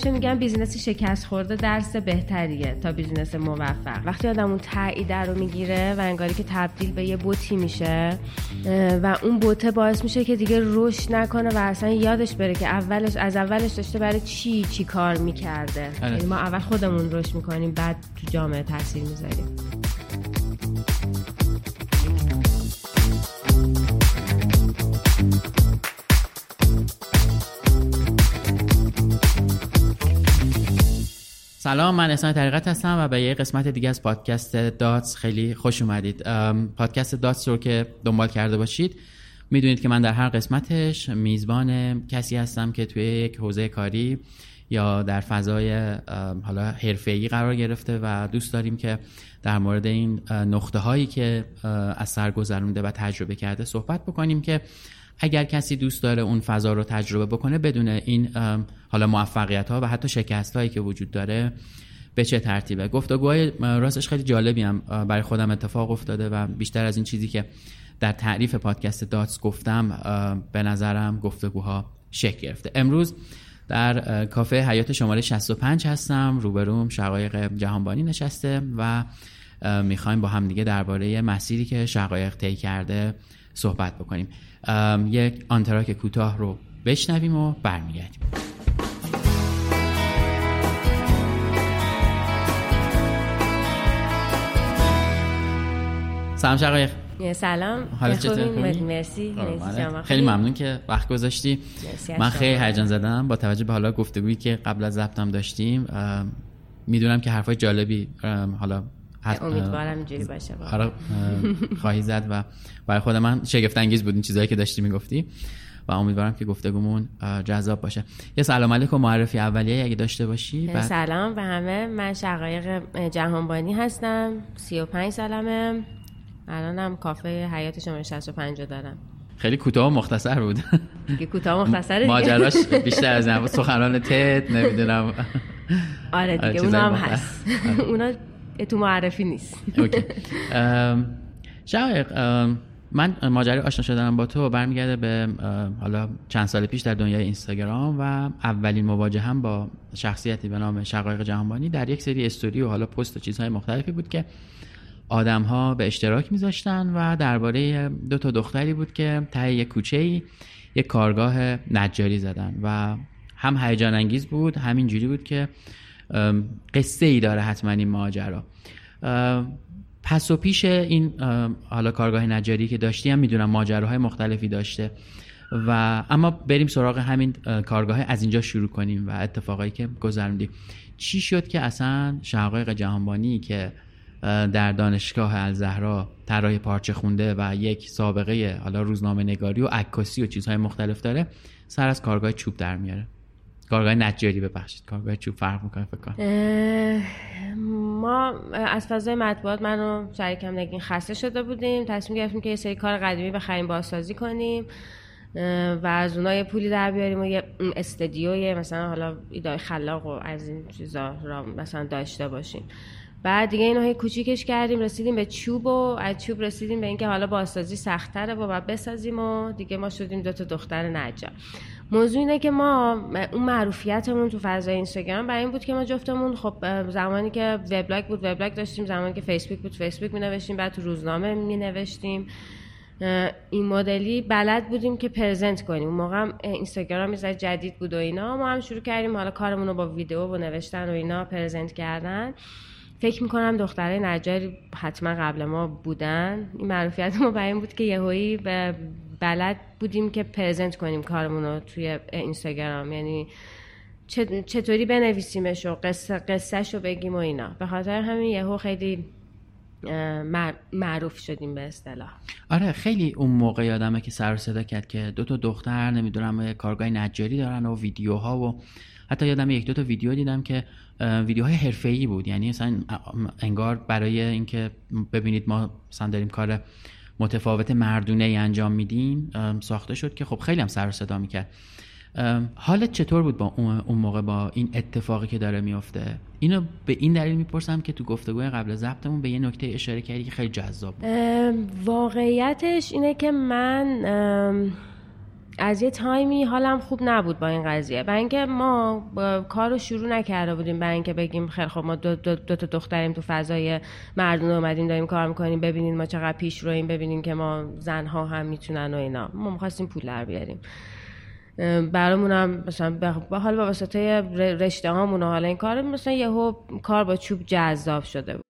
همیشه میگم business شکست خورده درس بهتریه تا business موفق. وقتی آدم اون تایید رو می‌گیره و انگاری که تبدیل به یه بتی میشه و اون بته باعث میشه که دیگه رشد نکنه و اصلا یادش بره که اولش از اولش داشته برای چی چی کار می‌کرده. آره. یعنی ما اول خودمون رشد می‌کنیم بعد تو جامعه تاثیر می‌ذاریم. سلام من احسان طریقت هستم و به یه قسمت دیگه از پادکست داتس خیلی خوش اومدید. پادکست داتس رو که دنبال کرده باشید می‌دونید که من در هر قسمتش میزبان کسی هستم که توی یک حوزه کاری یا در فضای حالا حرفه‌ای قرار گرفته و دوست داریم که در مورد این نقطه هایی که از سر گذرونده و تجربه کرده صحبت بکنیم که اگر کسی دوست داره اون فضا رو تجربه بکنه بدونه این حالا موفقیت ها و حتی شکست هایی که وجود داره به چه ترتیبه؟ گفتگوهای راستش خیلی جالبی هم برای خودم اتفاق افتاده و بیشتر از این چیزی که در تعریف پادکست داتس گفتم به نظرم گفتگوها شکل گرفته. امروز در کافه حیات شماره 65 هستم روبروم شقایق جهانبانی نشسته و می‌خوایم با هم دیگه درباره مسیری که شقایق طی کرده صحبت بکنیم. یک آنتراک کوتاه رو بشنویم و برمیگردیم سلام شقایق سلام حالت یه خوبی؟ چطور؟ خوبی؟ مرسی مرسی شما خیلی؟ ممنون که وقت گذاشتی من خیلی. هیجان زدم با توجه به حالا گفتگویی که قبل از ضبطم داشتیم می‌دونم که حرفای جالبی حالا امیدوارم اینجوری باشه. آره اه، خواهی زد و برای خود من شگفت انگیز بود این چیزایی که داشتی می‌گفتی و امیدوارم که گفتگومون جذاب باشه. یه سلام علیکم معرفی اولیه اگه داشته باشی بعد سلام به همه. من شقایق جهانبانی هستم 35 سالمه. الانم کافه حیات شماره 65 رو دارم. خیلی کوتاه و مختصر بود. دیگه کوتاه مختصره دیگه. ماجراش بیشتر از این سخنران تد نمی‌دونم. آره دیگه چیزای اونا هم مختصر. هست اونا تو معرفی نیست. اوکی. شقایق من ماجرای آشنا شدنم با تو برمیگرده به حالا چند سال پیش در دنیای اینستاگرام و اولین مواجه هم با شخصیتی به نام شقایق جهانبانی در یک سری استوری و حالا پست و چیزهای مختلفی بود که آدم ها به اشتراک میذاشتن و درباره دو تا دختری بود که ته یک کوچه ای یک کارگاه نجاری زدن و هم هیجان انگیز بود همین جوری بود که قصه ای داره حتما این ماجرا. پس و پیش این حالا کارگاه نجاری که داشتی هم می‌دونم ماجراهای مختلفی داشته. و اما بریم سراغ همین اه، کارگاه از اینجا شروع کنیم و اتفاقایی که گذروندی. چی شد که اصلا شقایق جهانبانی که در دانشگاه الزهرا طراح پارچه خونده و یک سابقه حالا روزنامه نگاری و عکاسی و چیزهای مختلف داره سر از کارگاه چوب در میاره؟ کارگاه نجاری ببخشید. کارگاه چوب فرق می‌کنه فکر ما از فضای مطبوعات من و شریکم نگین خسته شده بودیم. تصمیم گرفتیم که یه سری کار قدیمی بخریم بازسازی کنیم. و از اونها یه پولی در بیاریم و یه استدیو یه مثلا حالا ایدای خلاق و از این چیزا را مثلا داشته باشیم. بعد دیگه اینو کوچیکش کردیم رسیدیم به چوب و از چوب رسیدیم به اینکه حالا بازسازی سخت‌تره و بعد بسازیم و دیگه ما شدیم دو تا دختر نجار. موضوع اینه که ما اون معروفیتمون تو فضای اینستاگرام برای این بود که ما جفتمون خب زمانی که وبلاگ بود وبلاگ داشتیم زمانی که فیسبوک بود فیسبوک می نوشتیم بعد تو روزنامه می نوشتیم این مدلی بلد بودیم که پرزنت کنیم. اون موقع هم اینستاگرام می‌زد جدید بود و اینا. ما هم شروع کردیم حالا کارمون رو با ویدیو و نوشتن و اینا پرزنت کردن. فکر می‌کنم دختره نجاری حتما قبل ما بودن. این معروفیت ما برای این بود که یهویی به بلد بودیم که پرزنت کنیم کارمون رو توی اینستاگرام. یعنی چطوری بنویسیمش و قصه قصهش رو بگیم و اینا. به خاطر همین یهو خیلی معروف شدیم به اصطلاح. آره خیلی اون موقع یادمه که سر صدا کرد که دو تا دختر نمی‌دونم کارگاه نجاری دارن و ویدیوها و حتی یادم یک دو تا ویدیو دیدم که ویدیوهای حرفه‌ای بود. یعنی مثلا انگار برای اینکه ببینید ما مثلا داریم کار متفاوت مردونه ای انجام میدیم ساخته شد که خب خیلی هم سر صدا می‌کرد. حالت چطور بود با اون موقع با این اتفاقی که داره میفته اینو به این دلیل می‌پرسم که تو گفتگوی قبل ضبطمون به یه نکته اشاره کردی که خیلی جذاب بود. واقعیتش اینه که من از یه تایمی حالم خوب نبود با این قضیه. و اینکه ما کار رو شروع نکرده بودیم برای اینکه بگیم خیلی خب ما دو, دو, دو تا دختریم تو فضای مردونه اومدیم داریم کار می‌کنیم ببینین ما چقدر پیش رویم ببینیم که ما زنها هم می‌تونن و اینا. ما می‌خواستیم پول در بیاریم. برامون هم مثلا به حال با واسطه رشته هامون و حالا این کار مثلا یهو کار با چوب جذاب شده بود.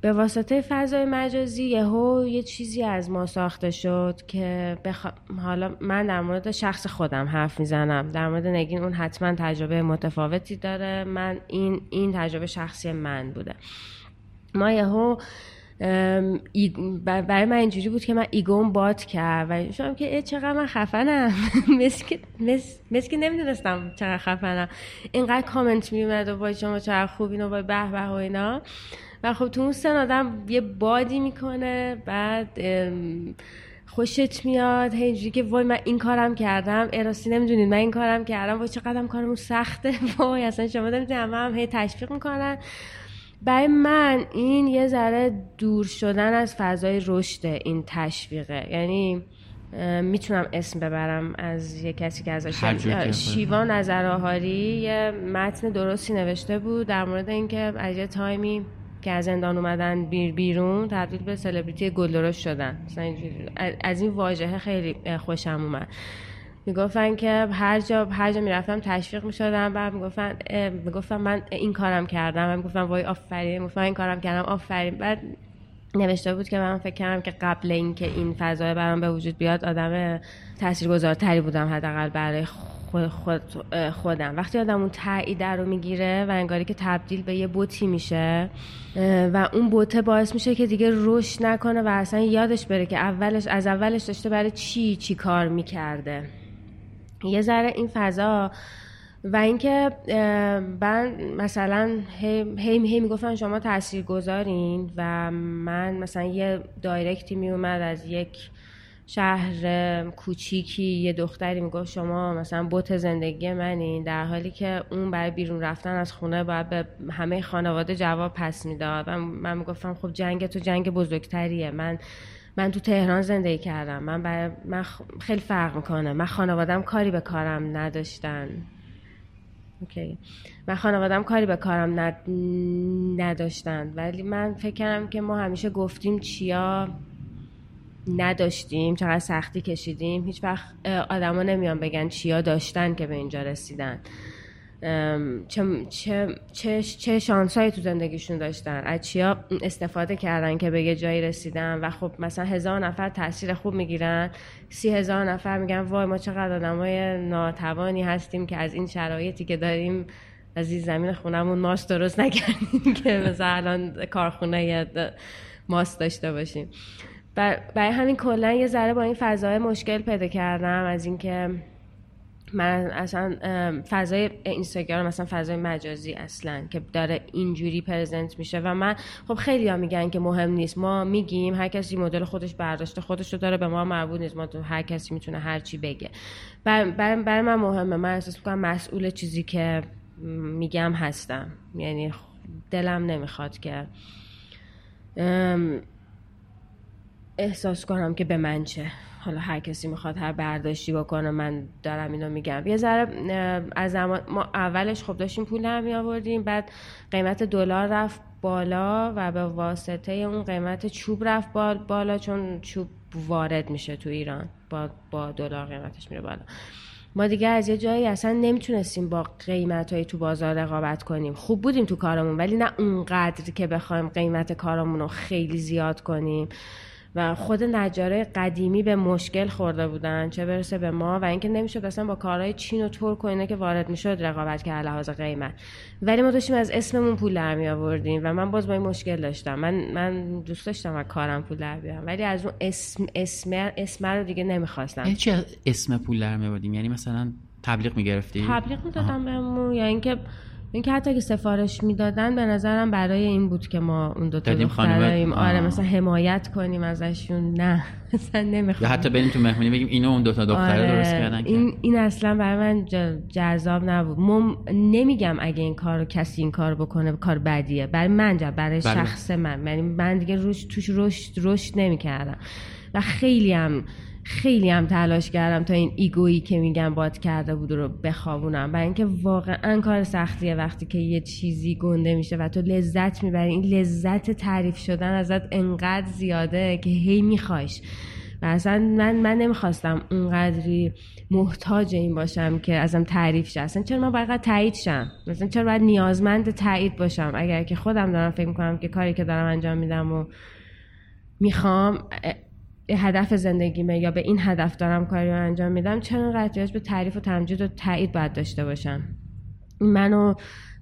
به واسطه فضای مجازی یهو یه چیزی از ما ساخته شد که بخ... حالا من در مورد شخص خودم حرف می‌زنم. در مورد نگین اون حتما تجربه متفاوتی داره. من این این تجربه شخصی من بوده. ما یهو برای من اینجوری بود که من ایگوم باد کرد و شما که چقدر من خفنم. مثل که نمی‌دونستم چقدر خفنم. اینقدر کامنت میومد و وای شما چقدر خوبین و وای به به و اینا. و خب تو اون سن آدم یه بادی می‌کنه بعد خوشت میاد هی که وای من این کارم کردم. اراستی نمی‌دونید من این کارم کردم. وای چقدر کارمون سخته. وای اصلا شما نمی‌دونید همه هم هی تشویق می‌کنن. برای من این یه ذره دور شدن از فضای رشد این تشویقه. یعنی می‌تونم اسم ببرم از یه کسی که ازش شیوا نظرآهاری یه متن درستی نوشته بود در مورد اینکه از یه تایمی که از زندان اومدن بیر بیرون تبدیل به سلبریتی گلدرش شدن. از این واژه خیلی خوشم اومد. می‌گفتن که هر جا هر جا می‌رفتم تشویق می‌شدم بعد می‌گفتن می‌گفتم من این کارم کردم و می‌گفتم وای آفرین می‌گفتم این کارم کردم آفرین. بعد نوشته بود که من فکر کردم که قبل اینکه این فضای برام به وجود بیاد آدم تاثیرگذارتری بودم حداقل برای خود, خود خودم. وقتی آدم اون تایید رو می‌گیره و انگاری که تبدیل به یه بوتی میشه و اون بوته باعث میشه که دیگه رشد نکنه و اصلا یادش بره که اولش از اولش داشته برای چی چی کار می‌کرده. یه ذره این فضا و اینکه من مثلا هی هی, هی می‌گفتن شما تاثیر گذارین و من مثلا یه دایرکتی میومد از یک شهر کوچیکی یه دختری می‌گفت شما مثلا بوت زندگی منین در حالی که اون برای بیرون رفتن از خونه باید به همه خانواده جواب پس می‌داد و من می‌گفتم خب جنگ تو جنگ بزرگتریه من من تو تهران زندگی کردم. من برای من خیلی فرق می‌کنه. من خانوادم کاری به کارم نداشتن. اوکی. من خانوادم کاری به کارم ند... نداشتن. ولی من فکر کردم که ما همیشه گفتیم چیا نداشتیم چقدر سختی کشیدیم. هیچ وقت آدما نمیان بگن چیا داشتن که به اینجا رسیدن. چه, چه, چه, چه شانسایی تو زندگیشون داشتن؟ از چیا استفاده کردن که به یه جایی رسیدن؟ و خب مثلا هزار نفر تاثیر خوب می‌گیرن سی هزار نفر میگن وای ما چقدر آدم های ناتوانی هستیم که از این شرایطی که داریم از این زمین خونمون ماست درست نکردیم که مثلا الان کارخونه ماست داشته باشیم. برای همین کلا یه ذره با این فضای مشکل پیدا کردم از اینکه من اصلا فضای اینستاگرام مثلا فضای مجازی اصلا که داره اینجوری پرزنت میشه و من خب خیلی ها میگن که مهم نیست. ما میگیم هر کسی مدل خودش برداشته خودش رو داره به ما مربوط نیست. ما هر کسی می‌تونه هر چی بگه. برای بر من مهمه. من احساس می‌کنم مسئول چیزی که میگم هستم. یعنی دلم نمی‌خواد که احساس کنم که به من چه. حالا هر کسی می‌خواد هر برداشتی بکنه من دارم اینو میگم. یه ذره از زمان ما اولش خب داشتیم پول نمی آوردیم بعد قیمت دلار رفت بالا و به واسطه اون قیمت چوب رفت بالا چون چوب وارد میشه تو ایران. با با دلار قیمتش میره بالا. ما دیگه از یه جایی اصلا نمی‌تونستیم با قیمت های تو بازار رقابت کنیم. خوب بودیم تو کارمون ولی نه اونقدر که بخوایم قیمت کارمون رو خیلی زیاد کنیم. و خود نجاره قدیمی به مشکل خورده بودن چه برسه به ما و اینکه نمی‌شد اصلا با کارهای چین و ترک و اینا که وارد می‌شد رقابت که لحاظ قیمت. ولی ما داشتیم از اسممون پول در می آوردیم و من باز با این مشکل داشتم. من من دوست داشتم از کارم پول در بیارم ولی از اون اسم اسم اسم رو دیگه نمی‌خواستم. یعنی چی اسم پول در می آوردیم یعنی مثلا تبلیغ می‌گرفتی تبلیغ می‌دادم بهمون یا اینکه اینکه حتی که سفارش می‌دادن به نظرم برای این بود که ما اون دو تا دختریم آره مثلا حمایت کنیم ازشون. نه مثلا نمی‌خوام. حتی بریم تو مهمونی بگیم اینو اون دو تا دختره آره. درست کردن این این اصلا برای من جذاب نبود. مم... نمیگم اگه این کار کسی این کار بکنه کار بدیه. برای من جا برای بله. شخص من. یعنی من دیگه روش توش رشد رشد نمی‌کردم. و خیلی هم خیلی هم تلاش کردم تا این ایگویی که میگم باد کرده بود رو بخوابونم. برای اینکه واقعا کار سختیه وقتی که یه چیزی گنده میشه و تو لذت می‌بری. این لذت تعریف شدن ازت انقدر زیاده که هی میخوایش. و اصلا من من نمی‌خواستم اونقدری محتاج این باشم که ازم تعریف شه. اصلا چرا من باید تایید شم؟ مثلا چرا باید نیازمند تایید باشم؟ اگر که خودم دارم فکر می‌کنم که کاری که دارم انجام میدم و می‌خوام هدف زندگیمه یا به این هدف دارم کاری رو انجام میدم چرا احتیاج به تعریف و تمجید و تایید باید داشته باشم؟ منو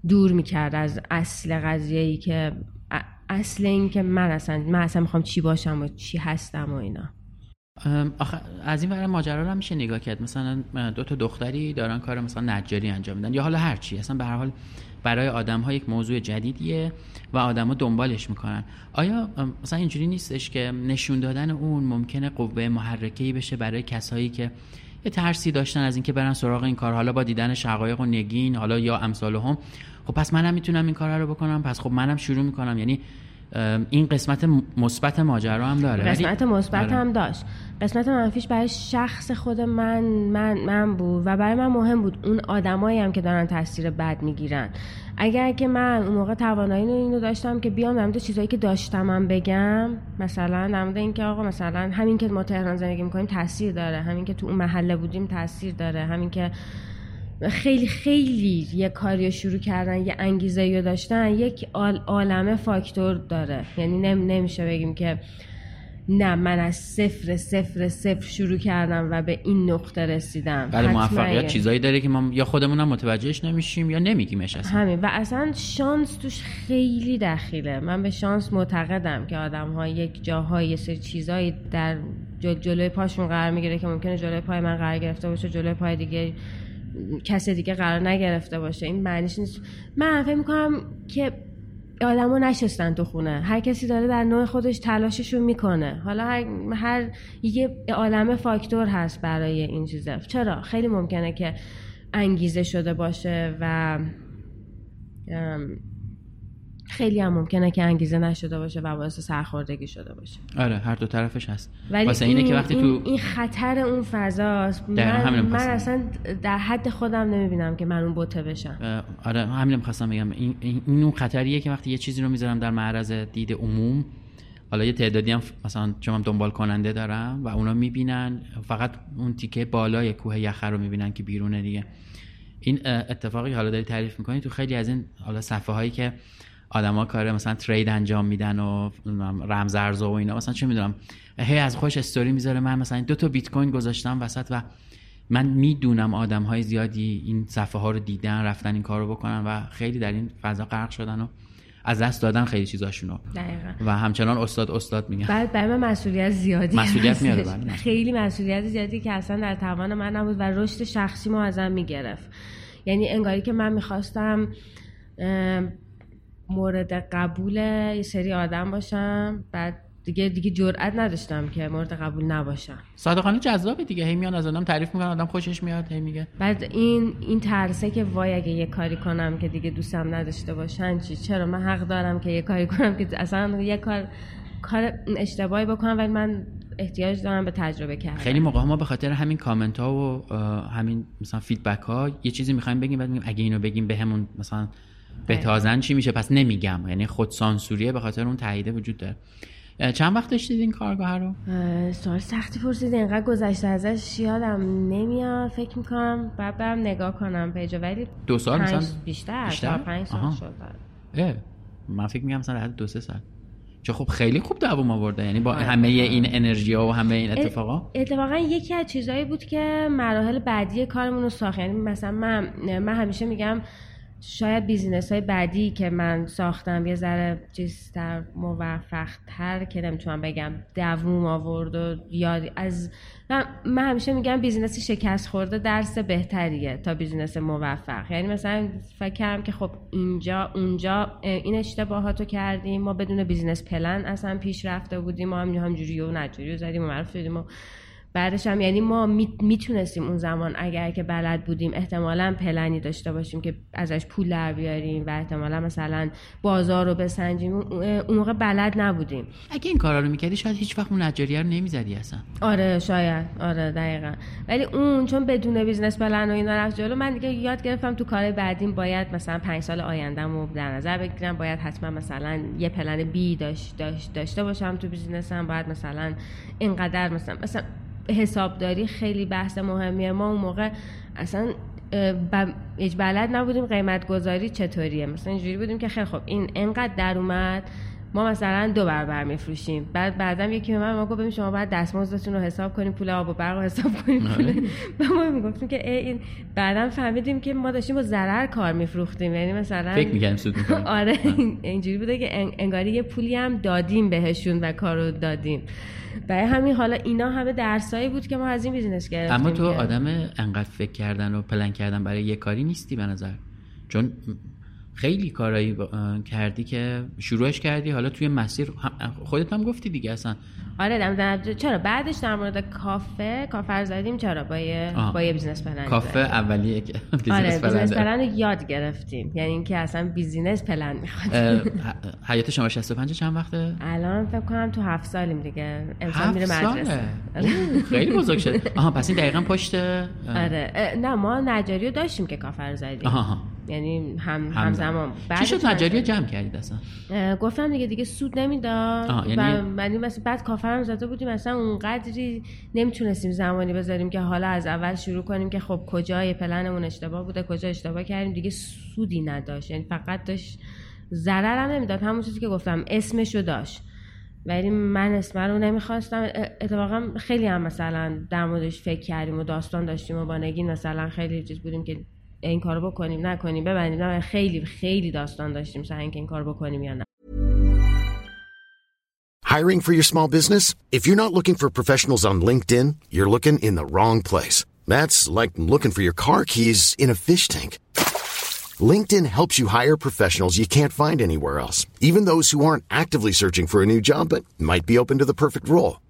دور می‌کرد از اصل قضیه ای که اصل این که من اصلا من اصلا می‌خوام چی باشم و چی هستم و اینا. آخه از این ور ماجرا رو میشه نگاه کرد. مثلا دو تا دختری دارن کار مثلا نجاری انجام میدن یا حالا هر چی. اصلا به هر حال برای آدم ها یک موضوع جدیدیه و آدما دنبالش می‌کنن. آیا مثلا اینجوری نیستش که نشون دادن اون ممکنه قوه محرکه‌ای بشه برای کسایی که یه ترسی داشتن از اینکه برن سراغ این کار حالا با دیدن شقایق و نگین حالا یا امثال هم. خب پس منم می‌تونم این کار رو بکنم پس خب منم شروع می‌کنم. یعنی این قسمت مثبت ماجرا هم داره. قسمت مثبت آره. هم داشت. قسمت منفیش برای شخص خود من من من بود و برای من مهم بود. اون آدمایی هم که دارن تاثیر بد می‌گیرن. اگر که من اون موقع توانایی اینو داشتم که بیام در مورد چیزایی که داشتم بگم مثلا در مورد اینکه آقا مثلا همین که ما تهران زندگی می‌کنیم تاثیر داره. همین که تو اون محله بودیم تاثیر داره. همین که خیلی خیلی یه کاری شروع کردن یه انگیزه رو داشتن یک عالمه فاکتور داره. یعنی نمیشه بگیم که نه من از صفر صفر صفر شروع کردم و به این نقطه رسیدم. بله موفقیت چیزایی داره که ما یا خودمونم متوجهش نمیشیم یا نمیگیمش اصلا. همین. و اصلا شانس توش خیلی دخیله. من به شانس معتقدم که آدم ها یک جاهای یه سری چیزایی در جلوی پاشون قرار می‌گیره که ممکنه جلوی پای من قرار گرفته باشه جلوی پای دیگه کسی دیگه قرار نگرفته باشه. این معنیش نیست. من فکر می‌کنم که آدما نشستن تو خونه. هر کسی داره در نوع خودش تلاششو می‌کنه. حالا هر, هر یه عالمه فاکتور هست برای این چیزه چرا؟ خیلی ممکنه که انگیزه شده باشه و خیلی هم ممکنه که انگیزه نشده باشه و باعث سرخوردگی شده باشه. آره هر دو طرفش هست. ولی واسه اینه که وقتی تو این خطر اون فضاست. من, من اصلا در حد خودم نمی‌بینم که من اون بوته بشم. آره همین می‌خواستم بگم. این, این اون خطریه که وقتی یه چیزی رو می‌ذارم در معرض دید عموم حالا یه تعدادی هم مثلا چون هم دنبال کننده دارم و اونا می‌بینن فقط اون تیکه بالای کوه یخه رو می‌بینن که بیرونه دیگه. این اتفاقی حالا داری تعریف می‌کنی تو خیلی از این حالا صفحه هایی که آدما کار مثلا ترید انجام میدن و رمز ارز و اینا. مثلا چه می‌دونم هی از خوش استوری می‌ذاره. من مثلا دو تا بیت کوین گذاشتم وسط و من می‌دونم آدم های زیادی این صفحه ها رو دیدن رفتن این کار رو بکنن و خیلی در این فضا غرق شدن و از دست دادن خیلی چیزاشونو. دقیقا. و همچنان استاد استاد میگن. بعد برای من مسئولیت زیادی مسئولیت. میاره. خیلی مسئولیت زیادی که اصلا در توان من نبود و رشد شخصی ما ازم می‌گرفت. یعنی انگاری که من می‌خواستم مورد قبول یه سری آدم باشم. بعد دیگه دیگه جرئت نداشتم که مورد قبول نباشم. صادقانه جذابه دیگه. هی میان از آدم تعریف می‌کنن آدم خوشش میاد هی میگه. بعد این این ترسه که وای اگه یه کاری کنم که دیگه دوستم نداشته باشن چی؟ چرا؟ من حق دارم که یه کاری کنم که اصلا یه کار کار اشتباهی بکنم ولی من احتیاج دارم به تجربه کردن. خیلی موقع ما به خاطر همین کامنت ها و همین مثلا فیدبک ها یه چیزی می‌خوایم بگیم بعد میگیم اگه اینو بگیم بهمون مثلا بتازن چی میشه؟ پس نمیگم. یعنی خود سانسوریه به خاطر اون تاییده وجود داره. چند وقت داشتید این کارگاه رو؟ سوال سختی پرسید. اینقدر گذشته ازش یادم نمیاد. فکر می‌کنم بعد برم نگاه کنم پیجا ولی دو سال پنج- مثلا؟ بیشتر بیشتر؟ پنج سال آها. شد. اه، من فکر میگم مثلا حد دو سه سال. چه خب خیلی خوب دوام آورده. یعنی با همه این انرژی ها و همه این اتفاقا. اتفاقا یکی از چیزهایی بود که مراحل بعدی کارمون رو ساخت. یعنی مثلا من من همیشه میگم شاید business های بعدی که من ساختم یه ذره چیزتر موفق تر که نمی‌تونم بگم دووم آورد و یاد از من, من همیشه میگم business شکست خورده درس بهتریه تا business موفق. یعنی مثلا فکر کردم که خب اینجا اونجا این اشتباهاتو کردیم ما بدون business plan اصلا پیش رفته بودیم ما هم همینجوری و اونجوری و زدیم و معروف شدیم و بعدش هم یعنی ما می‌تونستیم اون زمان اگر که بلد بودیم احتمالا پلنی داشته باشیم که ازش پول در بیاریم و احتمالا مثلا بازار رو بسنجیم. اون موقع بلد نبودیم. اگه این کارا رو می‌کردی شاید هیچ وقت اون نجاریه رو نمی‌زدی اصلا. آره شاید. آره دقیقا. ولی اون چون بدون business plan و اینا رفت جلو من دیگه یاد گرفتم تو کار بعدیم باید مثلا پنج سال آیندهم رو در نظر بگیرم. باید حتما مثلا یه plan B داشت داشت داشته باشم تو business م باید مثلا اینقدر مثلا مثلا حسابداری خیلی بحث مهمیه. ما اون موقع اصلا بلد نبودیم. قیمت گذاری چطوریه؟ مثلا اینجوری بودیم که خیلی خب این انقدر در اومد. ما مثلا دو برابر میفروشیم. بعد بعدم یکی به من ما گفت ببین شما باید دستمزدتون رو حساب کنیم پول آب و برق رو حساب کنیم پول و ما می‌گفتیم که این بعدم فهمیدیم که ما داشتیم با ضرر کار میفروختیم. یعنی مثلا فکر میگم سود می‌کنیم. آره اینجوری بوده که انگاری یه پولی هم دادیم بهشون و کارو دادیم. برای همین حالا اینا همه درسایی بود که ما از این business گرفتیم اما تو. آدم انقدر فکر کردن و پلن کردن برای یه کاری نیستی به نظر. چون خیلی کارایی کردی که شروعش کردی حالا توی مسیر خودت هم گفتی دیگه اصلا. آره دم چرا؟ بعدش در مورد کافه کافه زدیم چرا؟ با یه با یه business plan کافه اولیه که آره plan business plan رو یاد گرفتیم. یعنی اینکه اصلا بیزینس پلن می‌خواد. حیات شما 65 چند وقته؟ الان فکر کنم تو هفت سالیم دیگه. امسال میره مدرسه. خیلی بزرگ شد. آها پس این دقیقا پشت آره. نه ما نجاری رو داشتیم که کافه رو زدیم. آها. یعنی هم همزمان. چی شد نجاری جمع کردید اصلا گفتم دیگه دیگه سود نمی‌داد. یعنی... و یعنی مثلا بعد کافه هم زده بودیم مثلا اونقدری نمی‌تونستیم زمانی بذاریم که حالا از اول شروع کنیم که خب کجای پلنمون اشتباه بوده کجا اشتباه کردیم. دیگه سودی نداشت. یعنی فقط داشت ضرر هم نمی‌داد. همون چیزی که گفتم اسمشو داشت. ولی من اسم رو نمی‌خواستم. اتفاقا خیلی هم مثلا در موردش فکر کردیم و داستان داشتیم و با نگین مثلا خیلی چیز بودیم که این کارو بکنیم نکنیم ببندیم نه خیلی خیلی داستان داشتیم سر اینکه این کارو بکنیم یا نه Hiring for your small business? If you're not looking for professionals on LinkedIn, you're looking in the wrong place. That's like looking for your car keys in a fish tank. LinkedIn helps you hire professionals you can't find anywhere else, even those who aren't actively searching for a new job but might be open to the perfect role.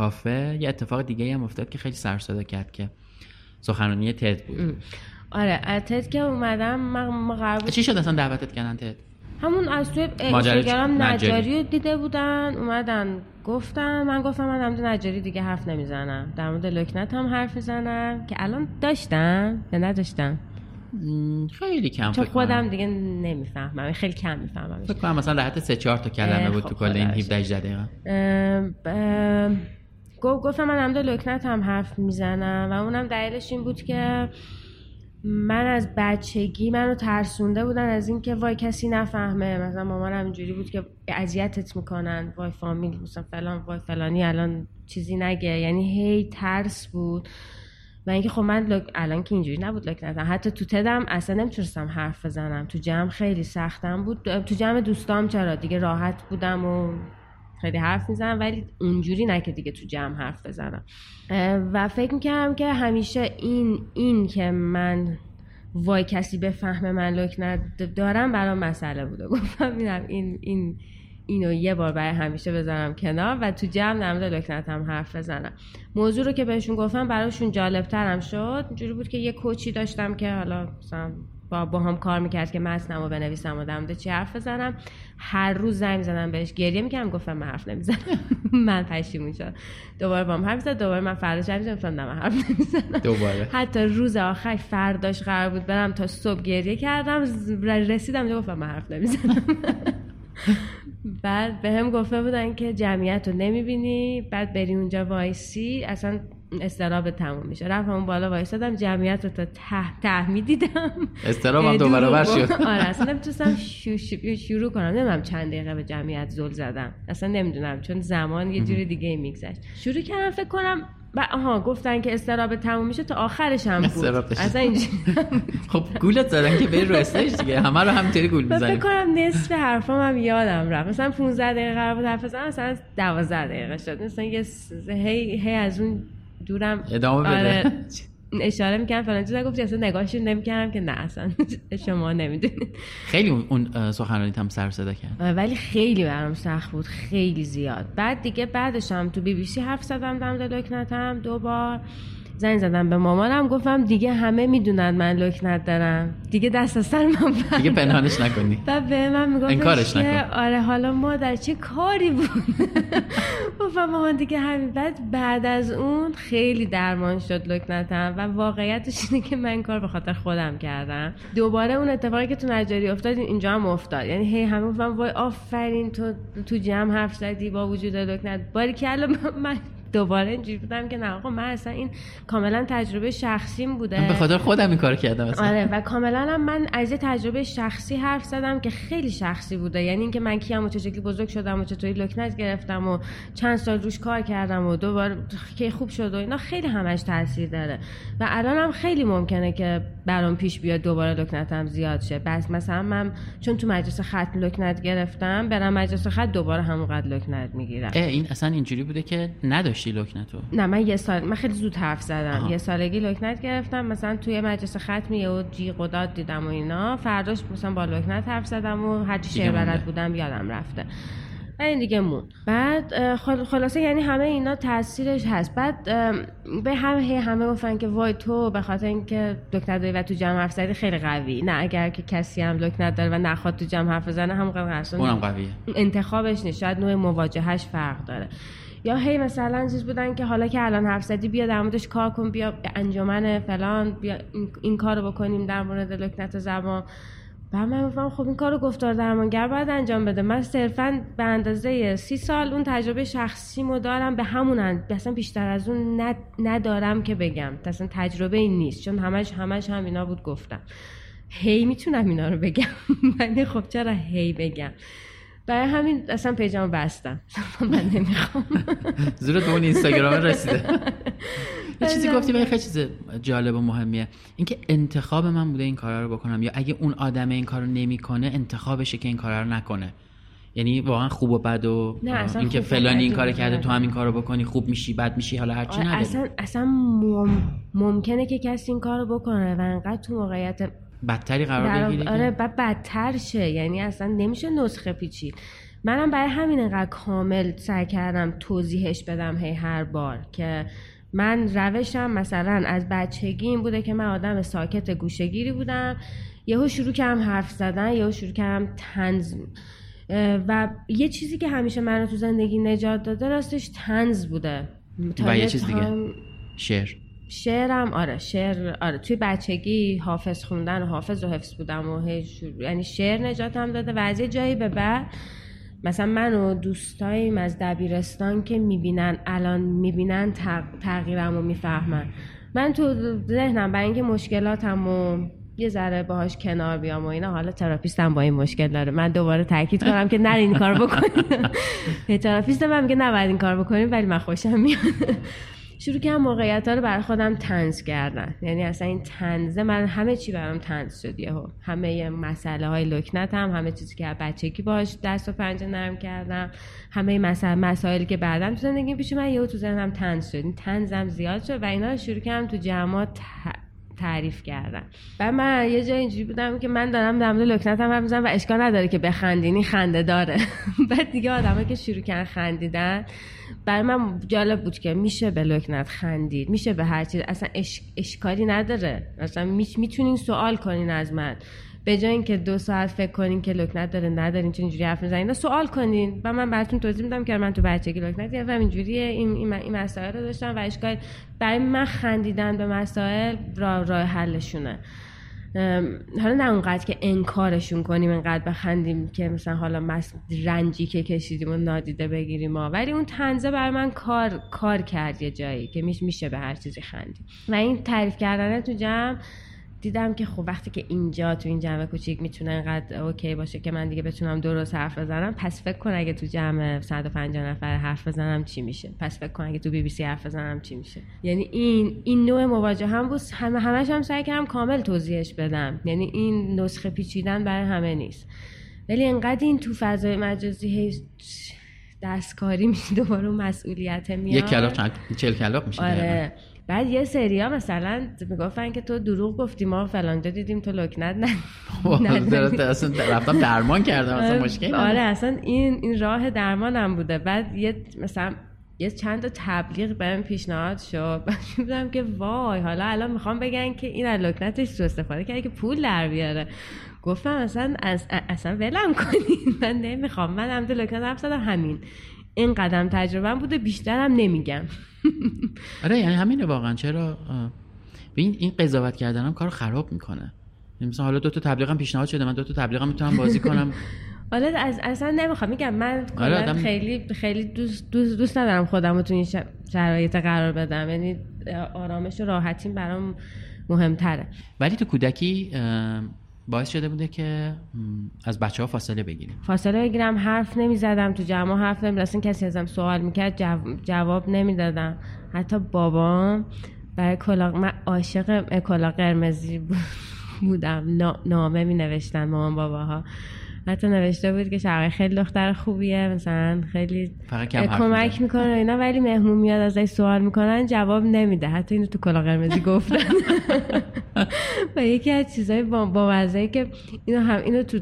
کافه یه اتفاق دیگه هم افتاد که خیلی سر کرد که سخنرانی تد بود. آره تد که اومدم من ما قرار چی شد اصلا دعوتت کردن تد؟ همون از توی اینستاگرام نجاری. رو دیده بودن اومدن گفتن من گفتم من در مورد نجاری دیگه حرف نمی‌زنم. در مورد لکنت هم حرف می‌زنم که الان داشتم یا نداشتم؟ خیلی کم چون. خودم دیگه نمی‌فهمم خیلی کم می‌فهمم. فکر کنم مثلا رحت سه چهار تا کلمه بود خب، تو کل این خدا 17 18 دقیقه. گفت گفتم من هم لکنت هم حرف می‌زنم و اونم دلیلش این بود که من از بچگی منو ترسونده بودن از اینکه وای کسی نفهمه. مثلا مامانم اینجوری بود که اذیتت می‌کنن. وای فامیل مثلا فلان وای فلانی الان چیزی نگه. یعنی هی ترس بود. و اینکه خب من لک... الان که اینجوری نبود لکنتم. حتی تو تدم اصلا نمی‌تونستم حرف بزنم. تو جمع خیلی سختم بود. تو جمع دوستام چرا؟ دیگه راحت بودم و خیلی حرف می‌زنم ولی اونجوری نه که دیگه تو جمع حرف بزنم. و فکر می‌کردم که همیشه این این که من وای کسی بفهمه من لکنت دارم برام مسئله بوده. گفتم این این اینو یه بار برای همیشه بذارم کنار و تو جمع در مورد لکنت هم حرف بزنم. موضوع رو که بهشون گفتم براشون جالب ترم شد. اینجوری بود که یه کوچی داشتم که حالا مثلا با, با هم کار می‌کرد که متنمو بنویسم و در چی حرف بزنم. هر روز زنگ زدم بهش گریه می‌کردم گفتم من حرف نمی‌زنم. من پشیمون شد دوباره با هم حرف زد دوباره من فرداش حرف زدم گفتم نه من حرف نمی‌زنم. دوباره. حتی روز آخر فرداش قرار بود برم تا صبح گریه کردم رسیدم گفتم من حرف نمی‌زنم. بعد به هم گفته بودن که جمعیت رو نمی‌بینی بعد بری اونجا وایسی. اصلا استراب تموم میشه. رفتم اون بالا وایسادم جمعیت رو تا ته, ته می‌دیدم. استرابم دو برابر شد. آره اصلا نمی‌تونستم شروع کنم. نمی‌دونم چند دقیقه به جمعیت زل زدم. اصلا نمی‌دونم چون زمان یه جوری دیگه میگذشت. شروع کردم فکر کنم و آها گفتن که استراب تموم میشه تا آخرش هم بود. استراب. اصلا اینجوری خب گولت زدن که بری رو استیج دیگه. همه رو همینطوری گول و فکر کنم نصف حرفام هم یادم رفت. مثلا 15 دقیقه قرار بود حرف بزنم مثلا 12 دقیقه شد. مثلا یه هی, هی از اون دورم. ادامه بده. آره اشاره می‌کنم فلان چیزا. گفتی اصلا نگاهشون نمی‌کردم که نه اصلا شما نمی‌دونید. خیلی اون- سخنرانیت هم سر صدا کرد. ولی خیلی برام سخت بود. خیلی زیاد. بعد دیگه بعدش هم تو بی بی سی حرف زدم دم لکنتم دو بار. زنگ زدم به مامانم گفتم دیگه همه می‌دونن من لکنت دارم دیگه دست از سر من دیگه پنهانش نکنی. بعد به من می‌گفت انکارش نکن. آره حالا ما در چه کاری بود؟ گفتم مامان دیگه همین. بعد بعد از اون خیلی درمان شد لکنتم و واقعیتش اینه که من کار به خاطر خودم کردم. دوباره اون اتفاقی که تو نجاری افتاد اینجا هم افتاد. یعنی هی همه گفتم وای آفرین تو تو جمع حرف زدی با وجود لکنت باری که من دوباره اینجوری بودم که نه آقا من اصلا این کاملا تجربه شخصیم بوده. به خاطر خودم این کار کردم اصلا. آره و کاملا هم من از یه تجربه شخصی حرف زدم که خیلی شخصی بوده. یعنی اینکه من کیم و چه شکلی بزرگ شدم و چطوری لکنت گرفتم و چند سال روش کار کردم و دوباره که خوب شد و اینا خیلی همش تاثیر داره. و الان هم خیلی ممکنه که برام پیش بیاد دوباره لکنتم زیاد شه. بس مثلا من چون تو مجلس ختم لکنت گرفتم برم مجلس ختم دوباره همونقدر لکنت می‌گیرم. این اصلا اینجوری بوده که نداشتی لکنتو؟ نه من یه سال من خیلی زود حرف زدم. آها. یه سالگی لکنت گرفتم مثلا توی مجلس ختمی و جیغ و داد دیدم و اینا. فرداش مثلا با لکنت حرف زدم و هر چی دیگه شعر. بلد بودم یادم رفته. و این دیگه مون. بعد خلاصه یعنی همه اینا تاثیرش هست. بعد به همه همه گفتن که وای تو به خاطر اینکه لکنت داری و تو جمع حرف زدی خیلی قوی. نه اگر که کسی هم لکنت داره و نخواد تو جمع حرف بزنه هم قویه. انتخابش نیست. شاید نوع مواجهش فرق داره. یا هی مثلا چیز بودن که حالا که الان حرف زدی بیا در موردش کار کن بیا انجمن فلان بیا این, این کارو بکنیم در مورد لکنت زبان بعد من گفتم خب این کارو گفتار درمانگر باید انجام بده. من صرفا به اندازه سی سال اون تجربه شخصیمو دارم به همون. اصلا بیشتر از اون ند... ندارم که بگم. اصلا تجربه این نیست چون همش همش هم اینا بود گفتم. هی می‌تونم اینا رو بگم ولی خب چرا هی بگم؟ برای همین اصلا پیجامو بستم. من نمی‌خوام. زورت به اون اینستاگرام رسیده. یه چیزی گفتی ولی خیلی چیز جالب و مهمیه. اینکه انتخاب من بوده این کارا رو بکنم. یا اگه اون آدم این کارو نمی‌کنه انتخابشه که این کارا رو نکنه. یعنی واقعا خوب و بد و اینکه فلانی این کارو. کرده تو هم این کارو بکنی خوب میشی بد میشی حالا هرچی آره، نداره اصلا اصلا مم... ممکنه که کسی این کارو بکنه و انقدر تو موقعیت بدتری قرار در... بگیری آره بعد بدتر شه. یعنی اصلا نمیشه نسخه پیچید. منم برای همین اینقدر کامل سعی کردم توضیحش بدم هی هر بار که من روشم مثلا از بچگی این بوده که من آدم ساکت گوشگیری بودم. یهو شروع کردم حرف زدن یهو شروع کردم تنز و یه چیزی که همیشه منو تو زندگی نجات داده راستش تنز بوده. و یه چیز دیگه. شعر. شعرم آره شعر آره توی بچگی حافظ خوندن و حافظ و حفظ بودم و یعنی شعر نجاتم داده و از یه جایی به بعد مثلا من و دوستاییم از دبیرستان که می‌بینن الان می‌بینن تغییرم و می‌فهمن. من تو ذهنم برای اینکه مشکلاتم و یه ذره باهاش کنار بیام و اینا حالا therapist م با این مشکل داره. من دوباره تاکید کنم که نرین این کار بکنیم. therapist من میگه نباید این کار بکنیم ولی من خوشم میاد. شروع کردم موقعیت ها رو برای خودم طنز کردن. یعنی اصلا این طنزه من همه چی برام طنز شد یهو. همه مسئله های لکنت هم همه چیزی که بچگی باش دست و پنجه نرم کردم. همه مسائل مسائلی که بعدم تو زندگی پیش من یهو تو ذهنم تنز شد. این تنزم زیاد شد و اینا رو شروع کردم تو جمعات تعریف کردم و من یه جای اینجوری بودم که من دارم در مورد لکنت هم و اشکال نداره که بخندینی خنده داره. بعد دیگه آدمایی که شروع کردن خندیدن برای من جالب بود که میشه به لکنت خندید میشه به هر چیز. اصلا اشکالی نداره. اصلا می‌تونین سوال کنین از من. به جای اینکه دو ساعت فکر کنین که لکنت داره ندارین چه اینجوری حرف می‌زنین سوال کنین. و من براتون توضیح میدم که من تو بچگی لکنت گرفتم اینجوریه. این این مسائل رو داشتم و اشکال برای من خندیدن به مسائل راه راه حلشونه. حالا نه اونقدر که انکارشون کنیم انقدر بخندیم که مثلا حالا مس رنجی که کشیدیم و نادیده بگیریم ما ولی اون تنزه بر من کار کار کرد یه جایی که میشه به هر چیزی خندیم و این تعریف کردن تو جمع دیدم که خب وقتی که اینجا تو این جمع کوچیک می‌تونه انقدر اوکی باشه که من دیگه بتونم درست حرف بزنم پس فکر کن اگه تو جمع 150 نفر حرف بزنم چی میشه؟ پس فکر کن اگه تو بی بی سی حرف بزنم چی میشه؟ یعنی این این نوع مواجه هم بود. همه همش هم سعی کردم کامل توضیحش بدم. یعنی این نسخه پیچیدن برای همه نیست. ولی انقدر این تو فضای مجازی دستکاری میشه دوباره مسئولیت میاد. یک کلاق چند چل کلاق میشه آره. بعد یه سریا مثلا می‌گفتن که تو دروغ گفتی ما فلانجا دیدیم تو لکنت نه اصلا رفتم درمان کردم اصلا آره، مشکل آره اصلا این این راه درمانم بوده. بعد یه مثلا یه چند تا تبلیغ بهم پیشنهاد شد. بودم که وای حالا الان می‌خوام بگن که این از لکنتش سو استفاده کرده که پول در بیاره. گفتم اصلا از اصلا ولم کنین. من نمی‌خوام. من هم لکنت حرف همین. این قدم تجربه بوده. بیشترم نمیگم. آره یعنی همینه واقعا. چرا؟ این این قضاوت کردنم کارو خراب می‌کنه. مثلا حالا دو تا تبلیغم پیشنهاد شده. من دو تا تبلیغم می‌تونم بازی کنم. حالا از اصلا نمی‌خوام. میگم من آره خیلی خیلی دوست دوست, دوست ندارم خودم رو تو این شرایط قرار بدم. یعنی آرامش و راحتیم برام مهمتره. ولی تو کودکی باعث شده بوده که از بچه ها فاصله بگیریم. فاصله بگیرم حرف نمی زدم تو جمع حرف نمی اصلا کسی ازم سوال می‌کرد جواب نمی دادم حتی بابام برای کلاق من عاشق کلاق قرمزی بودم. نامه می نوشتن مامان باباها. حتی نوشته بود که شرقه خیلی دختر خوبیه مثلا خیلی کمک می‌کنه اینا ولی مهمون میاد ازش سوال می‌کنن جواب نمیده. حتی اینو تو کلا قرمزی گفتن. و یکی از چیزای با, با که اینو هم اینو تو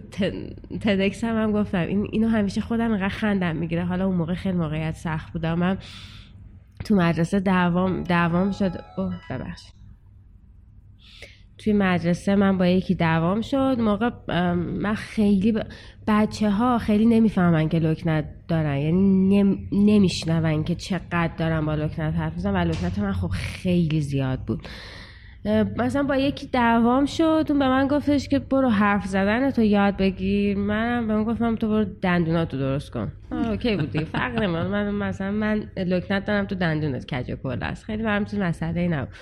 تدکس هم, هم گفتم. این اینو همیشه خودم اینقدر خندم می‌گیره. حالا اون موقع خیلی موقعیت سخت بودم من تو مدرسه دوام دوام شد. اوه ببخشید. توی مدرسه من با یکی دوام شد. موقع من خیلی بچه ها خیلی نمی‌فهمن که لکنت دارن. یعنی نمیشنون که چقدر دارن با لکنت حرف میزن و لکنت من خب خیلی زیاد بود. مثلا با یکی دوام شد. اون به من گفتش که برو حرف زدن تو یاد بگیر. منم به من گفتم تو برو دندوناتو درست کن. اوکی بود دیگه. فرق من مثلا من لکنت دارم تو دندونت کج کل است. خیلی برام مسئله نبود.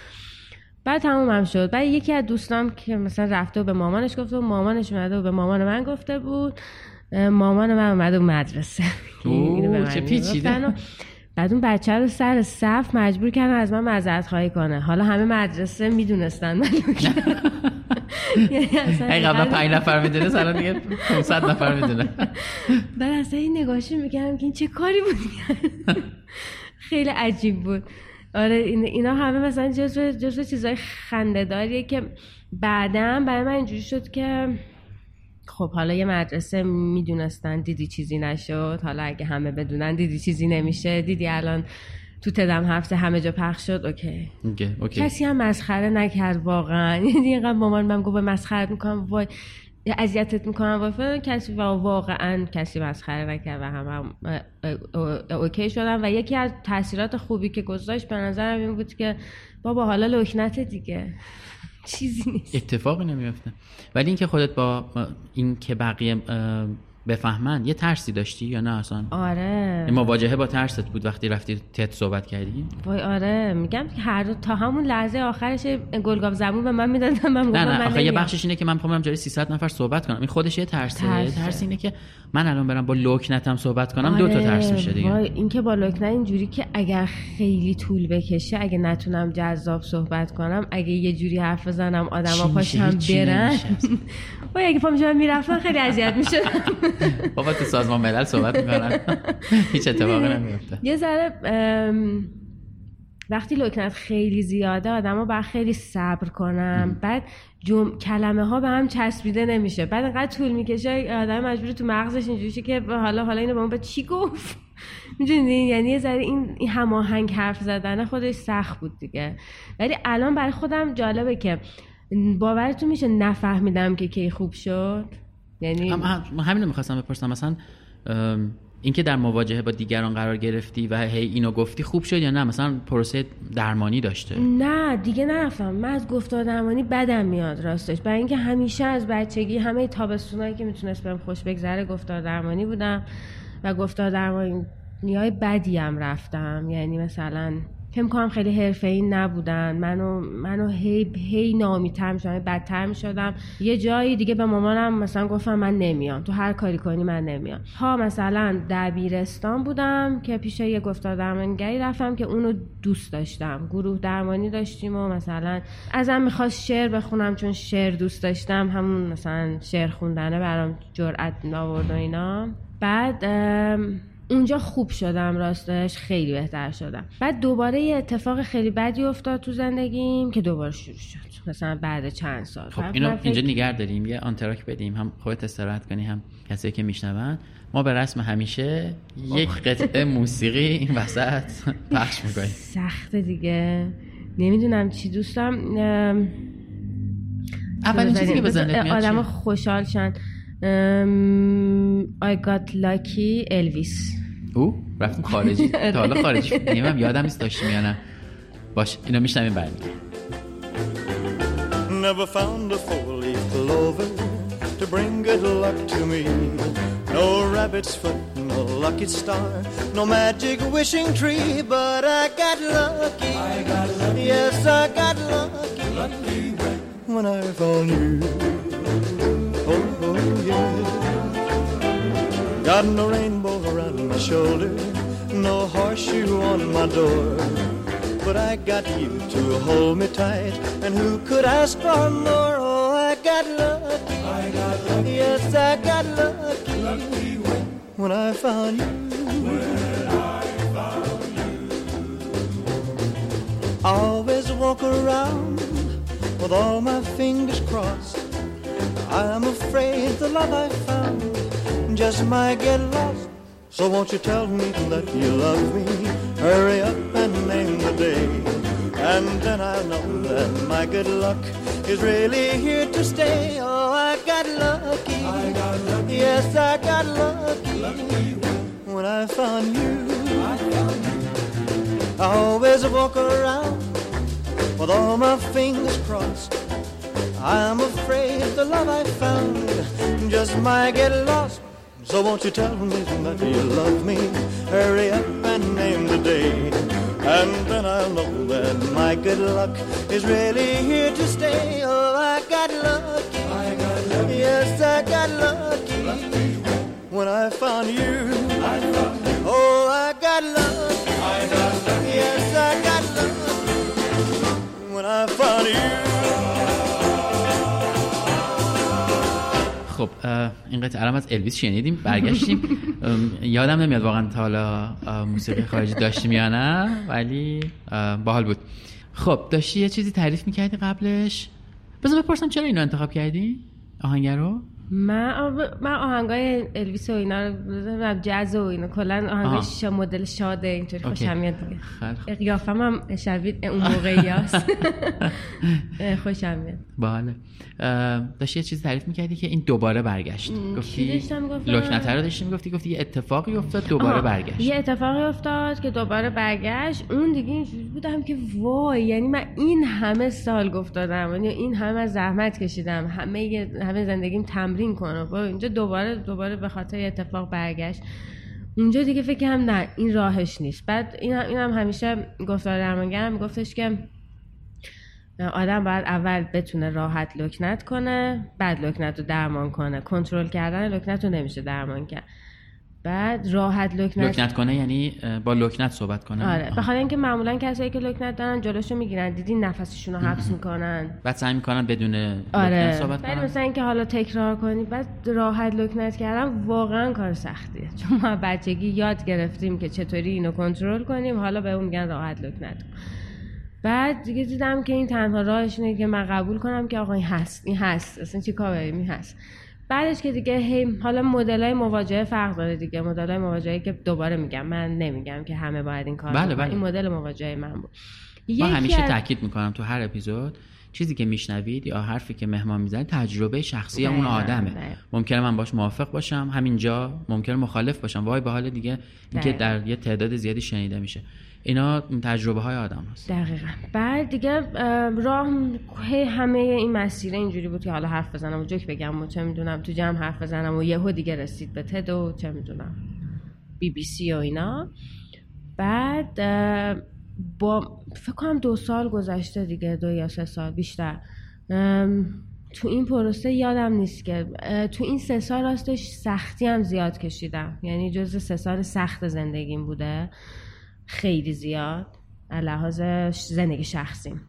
بعد تمومم شد. بعد یکی از دوستام که مثلا رفته و به مامانش گفته و مامانش اومده و به مامان من گفته بود. مامان من اومده و مدرسه. چه پیچیده. بعد اون بچه رو سر صف مجبور کردن از من معذرت خواهی کنه. حالا همه مدرسه می‌دونستن من یعنی قبلا پنج نفر می‌دونه سر دیگه 500 نفر می‌دونه. بعد اصلا این نگاهش می‌کردم که این چه کاری بود؟ خیلی عجیب بود. آره اینا همه مثلا جزو جزو چیزای خندهداریه که بعدا برای من اینجوری شد که خب حالا یه مدرسه می‌دونستن دیدی چیزی نشد. حالا اگه همه بدونن دیدی چیزی نمیشه. دیدی الان تو تدم هفته همه جا پخش شد اوکی. OK OK. کسی هم مسخره نکرد واقعا. یعنی اینقدر مامان من گفت مسخره می‌کنم. وای. اذیتت می‌کنم فلان. کسی و واقعا کسی مسخره نکرد و هم, هم OK شدم و یکی از تاثیرات خوبی که گذاشت به نظرم این بود که بابا حالا لکنت دیگه. چیزی نیست. اتفاقی نمیفته ولی اینکه خودت با این که بقیه بفهمن. یه ترسی داشتی یا نه اصلا؟ آره. مواجهه با ترست بود وقتی رفتی TED صحبت کردی؟ وای آره. میگم که هر دو تا همون لحظه آخرش یه گلگاف زبون به من می‌دادن. من نه گفتم نه. آخه یه. بخشش اینه که من می‌خوام برم جلوی 300 نفر صحبت کنم. این خودش یه ترسه. یه ترسه. ترس اینه که من الان برم با لکنتم صحبت کنم دو تا آره، ترس میشه دیگه. وای این که با لکنت اینجوری که اگر خیلی طول بکشه اگه نتونم جذاب صحبت کنم اگه یه جوری حرف بزنم آدما میشه؟ پاشم برن. وای اگه پا میشم می‌رفتن خیلی اذیت می‌شدم. بابا تو سازمان ملل صحبت می‌کنن. هیچ اتفاقی نمیفته یه ذره وقتی لکنت خیلی زیاده آدما باید خیلی صبر کنم بعد جم... کلمه ها به هم چسبیده نمیشه. بعد انقدر طول می‌کشه آدم مجبور تو مغزش اینجوری شه که حالا حالا اینو به اون به چی گفت؟ می‌دونی؟ یعنی یه ذره این, این هماهنگ حرف زدن خودش سخت بود دیگه. ولی الان برای خودم جالبه که باورتون میشه نفهمیدم که کی خوب شد؟ یعنی هم هم- همین رو می‌خواستم بپرسم. مثلا اینکه در مواجهه با دیگران قرار گرفتی و هی اینو گفتی خوب شد یا نه؟ مثلا پروسه درمانی داشته. نه دیگه نرفتم. من از گفتار درمانی بدم میاد راستش. برای اینکه همیشه از بچگی همه تابستونایی که می‌تونست بهم خوش بگذره گفتار درمانی بودم و گفتار درمانی های بدی هم رفتم. یعنی مثلا فکر کنم خیلی حرفه‌ای نبودن. منو منو هی هی ناامیدتر می‌شدم بدتر می‌شدم. یه جایی دیگه به مامانم مثلا گفتم من نمیام. تو هر کاری کنی من نمیام. ها مثلا دبیرستان بودم که پیش یه گفتار درمانگری رفتم که اونو دوست داشتم. گروه درمانی داشتیم و مثلا ازم می‌خواست شعر بخونم چون شعر دوست داشتم. همون مثلا شعر خوندنه برام جرأت آورد و اینا. بعد اونجا خوب شدم راستش خیلی بهتر شدم. بعد دوباره یه اتفاق خیلی بدی افتاد تو زندگیم که دوباره شروع شد. مثلا بعد چند سال. خب اینو اینجا نگر داریم. یه آنتراک بدیم. هم خودت استراحت کنی هم کسایی که میشنون. ما به رسم همیشه یک قطعه موسیقی این وسط پخش می‌کنیم. سخته دیگه. نمی‌دونم چی دوستم اولین چیزی که میاد آدم؟ خوشحال شن. ام، I got lucky الویس او رفتیم خارجی تا حالا خارجی نمیم یادم نیست داشتیم یا نه باش اینو میشنویم برمیگردیم Never found a four-leaf clover to bring good luck to me. No rabbit's foot, no lucky star, no magic wishing tree, but I got lucky. I got lucky. Yes, I got lucky. Lucky when I found you. Oh, oh yeah. Got no rainbow around my shoulder, no horseshoe on my door. But I got you to hold me tight, and who could ask for more? Oh, I got lucky. I got lucky. Yes, I got lucky. Lucky when, when I found you. When I found you. I always walk around with all my fingers crossed. I'm afraid the love I found just might get lost. So won't you tell me that you love me? Hurry up and name the day. And then I'll know that my good luck is really here to stay. Oh, I got lucky. I got lucky. Yes, I got lucky. lucky when I found you. I found you. I always walk around with all my fingers crossed. I'm afraid the love I found just might get lost. So won't you tell me that you love me? Hurry up and name the day. And then I'll know that my good luck is really here to stay. Oh, I got lucky. I got lucky. Yes, I got lucky. lucky when I found you. I found you. Oh, I got lucky. این قطعه الان از الویس شنیدیم برگشتیم. یادم نمیاد واقعا تا حالا موسیقی خارجی داشتیم یا نه ولی باحال بود. خب داشتی یه چیزی تعریف می‌کردی قبلش؟ بذار بپرسم چرا اینو انتخاب کردی؟ آهنگر رو؟ من آب- من آهنگای الویس و اینا رو جاز و اینا. کلا آها. آهنگای شا مدل شاده اینطوری. خوشم میاد دیگه. قیافم هم شبیه اون موقعی هست. خوشم میاد. باحاله اه، داشتی یه چیز تعریف می‌کردی که این دوباره برگشت؟ گفتی؟ لکنته رو داشتی می‌گفتی؟ گفتی یه اتفاقی افتاد دوباره. برگشت. یه اتفاقی افتاد که دوباره برگشت. اون دیگه اینجوری بودم که وای یعنی من این همه سال گفت دادم یعنی این همه زحمت کشیدم. همه همه زندگیم تمرین کنم و اینجا دوباره دوباره به خاطر اتفاق برگشت. اونجا دیگه فکر کردم نه این راهش نیست. بعد این هم, این هم همیشه گفتار درمانگرم میگفتش که آدم باید اول بتونه راحت لکنت کنه بعد لکنت رو درمان کنه. کنترل کردن لکنت رو نمیشه درمان کرد. بعد راحت لکنت, لکنت کنه یعنی با لکنت صحبت کنه. آره. بخاطر اینکه معمولا کسایی که لکنت دارن جلوشو می‌گیرن. دیدین نفسشون رو حبس می‌کنن. بعد سعی می‌کنن بدون لکنت آره. صحبت ولی کنن. مثلا اینکه حالا تکرار کنی بعد راحت لکنت کردن واقعا کار سختیه. چون ما بچگی یاد گرفتیم که چطوری اینو کنترل کنیم حالا به اون میگن راحت لکنت کن. بعد دیگه دیدم که این تنها راهش اینه که من قبول کنم که آقا این هست این هست. اصلا چی کار بریم این هست. بعدش که دیگه هی حالا مدل های مواجهه فرق داره دیگه مدل های مواجهه که دوباره میگم من نمیگم که همه باید این کار بله،. بله. این مدل مواجهه من بود ما یکی همیشه از- تاکید می‌کنم تو هر اپیزود چیزی که میشنوید یا حرفی که مهمان می‌زنه تجربه شخصی اون دقیقاً، آدمه دقیقاً. ممکنه من باش موافق باشم همینجا ممکنه مخالف باشم وای به حال دیگه اینکه دقیقاً. در یه تعداد زیادی شنیده میشه اینا تجربه های آدم هست. دقیقا. بعد دیگه اه، راه همه این مسیر اینجوری بود که حالا حرف بزنم و جوک بگم و چه می‌دونم تو جمع حرف بزنم و یهو دیگه رسید به تد و چه می‌دونم بی بی سی و اینا. بعد با فکر کنم دو سال گذشته دیگه دو یا سه سال بیشتر. تو این پروسه یادم نیست که تو این سه سال راستش سختی هم زیاد کشیدم. یعنی جز سه سال سخت زندگیم بوده. خیلی زیاد لحاظ زندگی شخصیم.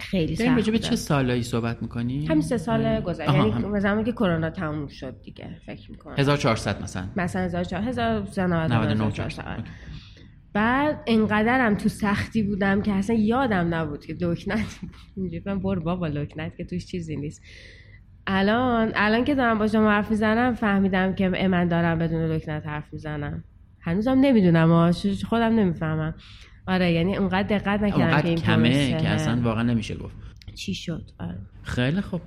خیلی سخت راجع به. چه سالایی صحبت می‌کنی؟ همین سه سال گذشته. یعنی هم. زمانی که کرونا تموم شد دیگه فکر می‌کنم. 1400 مثلا. مثلا 1499 99 1400 بعد انقدرم تو سختی بودم که اصلا یادم نبود که لکنت من برو بابا لکنت که توش چیزی نیست. الان الان که دارم با شما حرف می‌زنم فهمیدم که من دارم بدون لکنت حرف می‌زنم. هنوزم نمی‌دونم آه، ش- خودم نمی‌فهمم. آره یعنی اونقدر دقت نکردم که اونقدر این کمه که اصلا واقعا نمیشه گفت. چی شد؟ آره. خیلی خوب.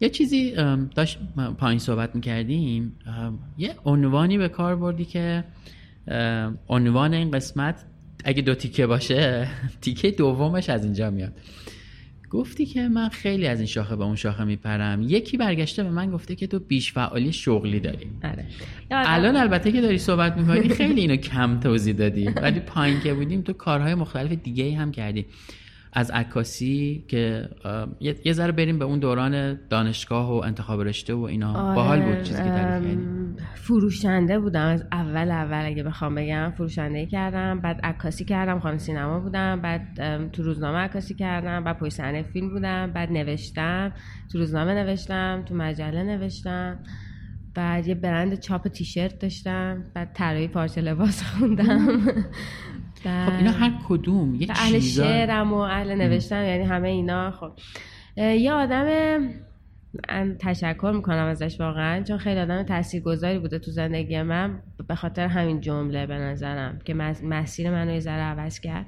یه چیزی داشت پایین صحبت می‌کردیم. یه عنوانی به کار بردی که عنوان این قسمت اگه دو تیکه باشه تیکه دومش از اینجا میاد. گفتی که من خیلی از این شاخه به اون شاخه میپرم. یکی برگشته به من گفته که تو بیش فعالی شغلی داری. آره. الان البته که داری صحبت می‌کنی خیلی اینو کم توضیح دادی. ولی پایین که بودیم تو کارهای مختلف دیگه هم کردی. از عکاسی که یه ذره بریم به اون دوران دانشگاه و انتخاب رشته و اینا. آره، باحال بود چیزی که تعریف کردی. ام، فروشنده بودم. از اول اول اگه بخوام بگم فروشنده کردم بعد عکاسی کردم خانم سینما بودم بعد تو روزنامه عکاسی کردم بعد پشت صحنه فیلم بودم بعد نوشتم تو روزنامه نوشتم تو مجله نوشتم بعد یه برند چاپ تیشرت داشتم بعد طراحی پارچه لباس خوندم. خب اینا هر کدوم؟ یه اهل شعرم و اهل نوشتن یعنی همه اینا. خب یه آدم من تشکر می‌کنم ازش واقعا چون خیلی آدم تاثیرگذاری بوده تو زندگی من به خاطر همین جمله به نظرم که مس- مسیر منو یه ذره عوض کرد.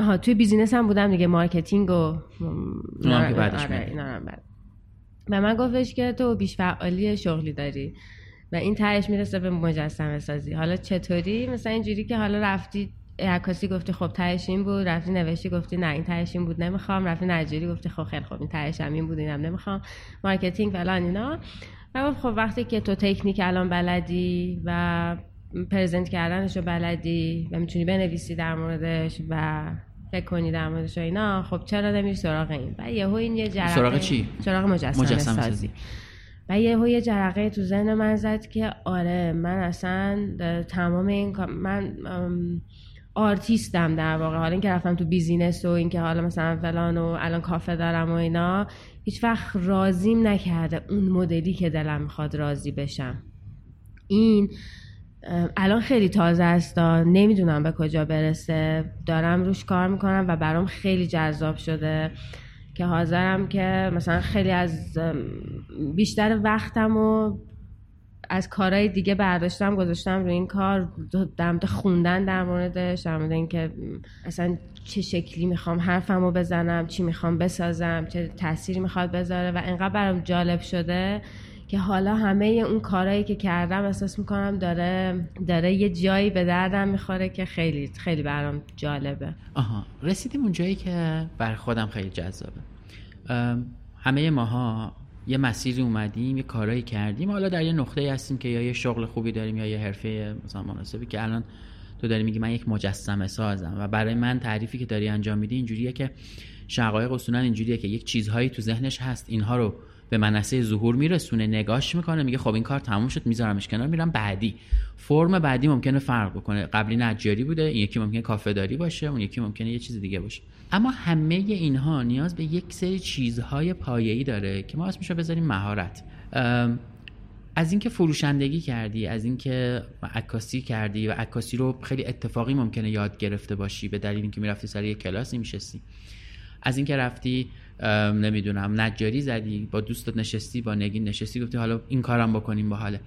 ها توی business هم بودم دیگه marketing و آره بعد. و من گفتش که تو بیش فعالی شغلی داری و این تهش می‌رسه به مجسمه سازی حالا چطوری؟ مثلا اینجوری که حالا رفتی عکاسی گفتی خب تهش این بود رفتی نوشتی گفتی نه این تهش این بود نمی‌خوام. رفتی نجاری گفتی خب خیلی خب این تهش هم این بود اینم نمی‌خوام. marketing فلان اینا. و خب وقتی که تو تکنیک الان بلدی و present کردنش رو بلدی و می‌تونی بنویسی در موردش و فکر کنی در موردش و اینا خب چرا نمیری سراغ این؟ و یهو این یه جرقه. سراغ چی؟ سراغ مجسمه, مجسمه سازی. و یه یه جرقه تو ذهن من زد که آره من اصلا تمام این من آرتیستم در واقع. حالا اینکه رفتم تو business و اینکه حالا مثلا فلان و الان کافه دارم و اینا هیچ وقت راضیم نکرده اون مدلی که دلم می‌خواد راضی بشم. این الان خیلی تازه است نمی‌دونم به کجا برسه. دارم روش کار می‌کنم و برام خیلی جذاب شده که حاضرم که مثلا خیلی از بیشتر وقتم و از کارهای دیگه برداشتم گذاشتم روی این کار. در خوندن در موردش در مورد اینکه اصلا چه شکلی می‌خوام حرفمو بزنم چی می‌خوام بسازم چه تاثیری می‌خواد بذاره و انقدر برام جالب شده که حالا همه اون کارهایی که کردم احساس می‌کنم داره داره یه جایی به دردم می‌خوره که خیلی خیلی برام جالبه. آها رسیدیم اون جایی که بر خودم خیلی جذابه. همه ماها یه مسیری اومدیم یه کارایی کردیم. حالا در یه نقطه هستیم که یا یه شغل خوبی داریم یا یه حرفه مثلا مناسبی که الان تو داری میگی من یک مجسمه سازم. و برای من تعریفی که داری انجام میدی اینجوریه که شقایق اصولا اینجوریه که یک چیزهایی تو ذهنش هست اینها رو به منصه ظهور میرسونه نگاش می‌کنه میگه خب این کار تموم شد میذارمش کنار میرم بعدی. فرم بعدی ممکنه فرق بکنه. قبلی نجاری بوده این یکی ممکنه کافه داری باشه اون یکی ممکنه یه چیز دیگه باشه. اما همه اینها نیاز به یک سری چیزهای پایه‌ای داره که ما اسمش رو بذاریم مهارت. از اینکه فروشندگی کردی از اینکه عکاسی کردی و عکاسی رو خیلی اتفاقی ممکنه یاد گرفته باشی به دلیل اینکه می‌رفتی سر یه کلاسی میشستی. از اینکه رفتی نمی‌دونم. نجاری زدی با دوستت نشستی با نگین نشستی گفتی حالا این کارم بکنیم با حاله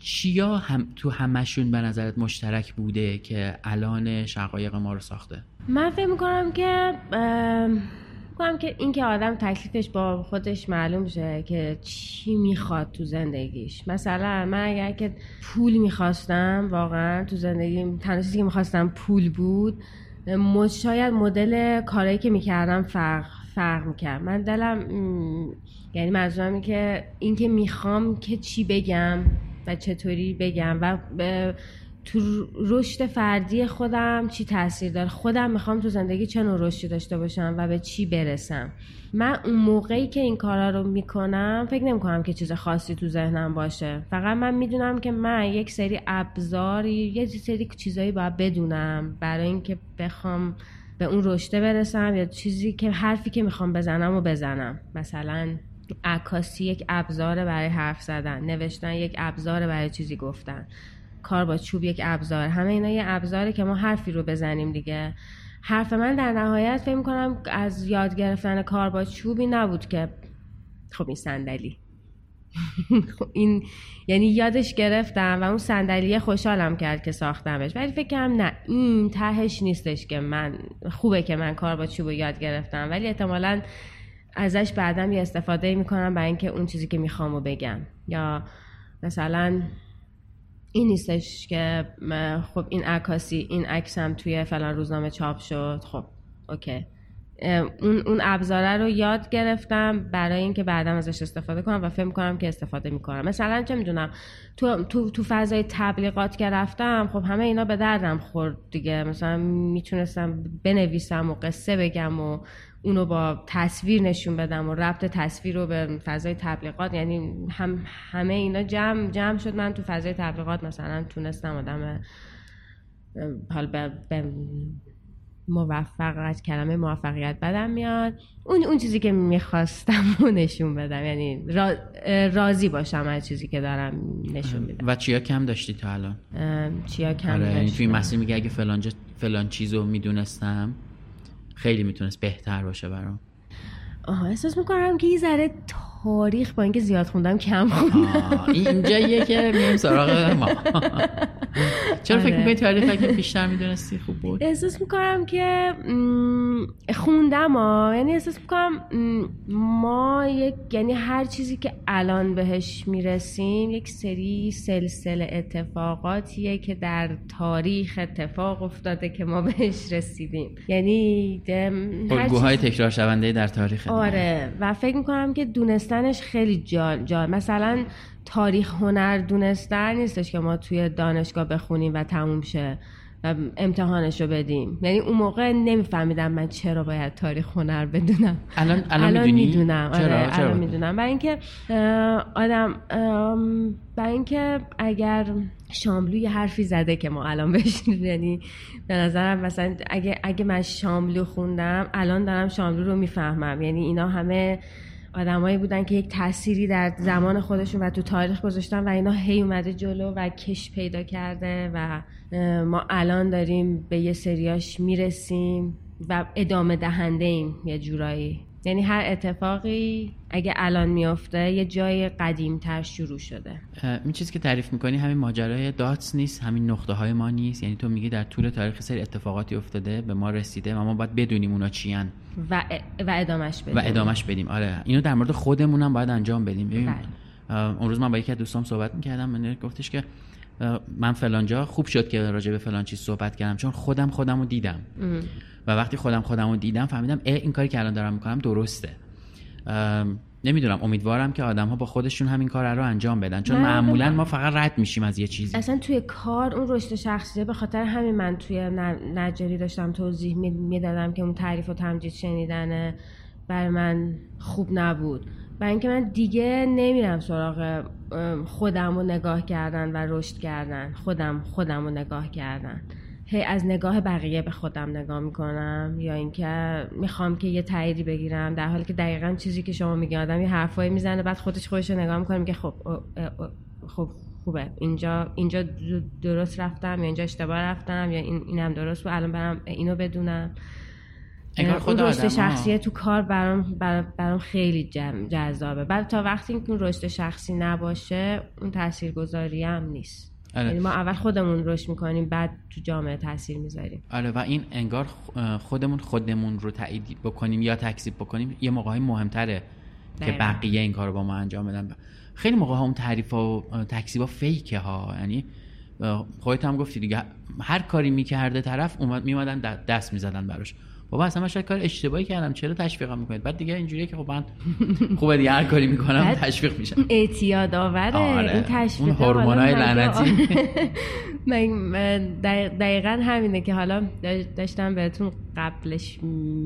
چیا هم تو همشون به نظرت مشترک بوده که الان شقایق ما رو ساخته؟ من فکر می‌کنم که کنم که این که آدم تکلیفش با خودش معلوم شه که چی می‌خواد تو زندگیش. مثلا من اگر که پول می‌خواستم واقعا تو زندگی تنها که می‌خواستم پول بود شاید مدل کارهایی که می‌کردم فرق فرق می‌کرد. من دلم یعنی منظورم که این که می‌خوام که چی بگم و چطوری بگم و تو رشد فردی خودم چی تاثیر داره؟ خودم می‌خوام تو زندگی چه نوع رشدی داشته باشم و به چی برسم؟ من اون موقعی که این کارا رو می‌کنم فکر نمی‌کنم که چیز خاصی تو ذهنم باشه. فقط من می‌دونم که من یک سری ابزاری یه سری چیزایی باید بدونم برای اینکه بخوام به اون رشته برسم یا چیزی که حرفی که می‌خوام بزنم و بزنم. مثلا عکاسی یک ابزار برای حرف زدن نوشتن یک ابزار برای چیزی گفتن کار با چوب یک ابزار. همه اینا یه ابزاره که ما حرفی رو بزنیم دیگه. حرف من در نهایت فکر کنم از یاد گرفتن کار با چوبی نبود که خب این صندلی. این یعنی یادش گرفتم و اون صندلی خوشحالم کرد که ساختمش. ولی فکر کنم نه این تهش نیستش که من خوبه که من کار با چوب یاد گرفتم. ولی احتمالا ازش بعدم یه استفاده می‌کنم برای اینکه اون چیزی که می‌خوام بگم. یا مثلا این نیستش که خب این عکاسی این عکسم توی فلان روزنامه چاپ شد. خب اوکی. اون اون ابزاره رو یاد گرفتم برای اینکه بعدم ازش استفاده کنم و فکر کنم که استفاده می‌کنم. مثلا چه می‌دونم تو تو تو فضای تبلیغات که رفتم خب همه اینا به دردم خورد دیگه. مثلا می‌تونستم بنویسم و قصه بگم و اونو با تصویر نشون بدم و ربط تصویر رو به فضای تبلیغات. یعنی هم همه اینا جمع جمع شد. من تو فضای تبلیغات مثلا تونستم آدم حال به, موفقیت کلمه موفقیت بدم میاد. اون اون چیزی که می‌خواستم و نشون بدم. یعنی راضی باشم از چیزی که دارم نشون میدم. و چیا کم داشتی تا الان؟ چیا کم آره یعنی توی مسیر میگه اگه فلان, فلان چیزو می‌دونستم خیلی می‌تونست بهتر باشه برام. آها احساس می‌کنم که یه ذره تاریخ با اینکه زیاد خوندم کم خوندم. اینجاییه که میریم سراغ ما. چرا فکر می‌کنی تاریخ اگه بیشتر می‌دونستی خوب بود؟ احساس می‌کنم که خوندم ها. یعنی احساس می‌کنم ما یک یعنی هر چیزی که الان بهش می‌رسیم یک سری سلسله اتفاقاتیه که در تاریخ اتفاق افتاده که ما بهش رسیدیم. یعنی الگوهای تکرار شونده در تاریخ آره. و فکر می‌کنم که دونستنش خیلی جال جال مثلا تاریخ هنر دونستن نیستش که ما توی دانشگاه بخونیم و تموم شه و امتحانش رو بدیم. یعنی اون موقع نمیفهمیدم من چرا باید تاریخ هنر بدونم. الان الان, می‌دونم. چرا؟ آره الان می‌دونم. برای اینکه آدم برای اینکه اگر شاملو یه حرفی زده که ما الان بهش یعنی به نظرم مثلا اگه اگه من شاملو خوندم الان دارم شاملو رو می‌فهمم. یعنی اینا همه آدمایی بودن که یک تأثیری در زمان خودشون و تو تاریخ گذاشتن و اینا هی اومده جلو و کش پیدا کرده و ما الان داریم به یه سریاش می‌رسیم و ادامه دهنده ایم یه جورایی. یعنی هر اتفاقی اگه الان میافته یه جای قدیمتر شروع شده. این چیزی که تعریف می‌کنی همین ماجرای داتس نیست همین نقطه های ما نیست. یعنی تو میگی در طول تاریخ سری اتفاقاتی افتاده به ما رسیده و ما باید بدونیم اونا چیان و, و ادامش بدیم. و ادامش بدیم. آره. اینو در مورد خودمون هم باید انجام بدیم. ببین بله. اون روز من با یکی از دوستام صحبت می‌کردم من گفتش که من فلانجا خوب شد که راجع به فلان چیز صحبت کردم چون خودم خودم رو دیدم و وقتی خودم خودم رو دیدم فهمیدم ای این کاری که الان دارم می‌کنم درسته. نمی‌دونم امیدوارم که آدم ها با خودشون همین کار رو انجام بدن. چون معمولا. ما فقط رد میشیم از یه چیزی. اصلا توی کار اون رشد شخصیه به خاطر همین من توی نجاری داشتم توضیح می- می‌دادم که اون تعریف و تمجید شنیدن برای من خوب نبود. برای اینکه من دیگه نمیرم سراغ خودم رو نگاه کردن و رشد کردن. خودم خودم رو نگاه کردن. هی از نگاه بقیه به خودم نگاه می‌کنم یا اینکه می‌خوام که یه تاییدی بگیرم. در حالی که دقیقا چیزی که شما میگی آدم یه حرفایی می‌زنه بعد خودش خودش رو نگاه می‌کنه میگه خب خب خوبه. اینجا اینجا درست رفتم یا اینجا اشتباه رفتم یا این اینم درست بود. الان برم اینو بدونم. انگار خود رشد شخصی تو کار برام برام, برام خیلی جذابه. بعد تا وقتی که اون رشد شخصی نباشه اون تاثیرگذاری هم نیست. آره. یعنی ما اول خودمون رشد می‌کنیم بعد تو جامعه تاثیر می‌ذاریم. آره و این انگار خودمون خودمون رو تایید بکنیم یا تکذیب بکنیم یه موقع مهمتره که دقیقاً. بقیه این کار رو با ما انجام بدن. خیلی موقع ها اون تعریف و تکذیب ها فیکه ها یعنی خودت هم گفتی دیگه هر کاری می‌کرده طرف اومد میمدن دست می‌زدن براش. بابا اصلا من شاید کار اشتباهی کردم. چرا تشویقم می‌کنید؟ بعد دیگه اینجوریه که خب من خوبه دیگه هر کاری می‌کنم تشویق میشم. اعتیاد آوره. آره. این تشویق اون هورمونای لعنتی. دقیق- دقیقا همینه که حالا داش- داشتم بهتون قبلش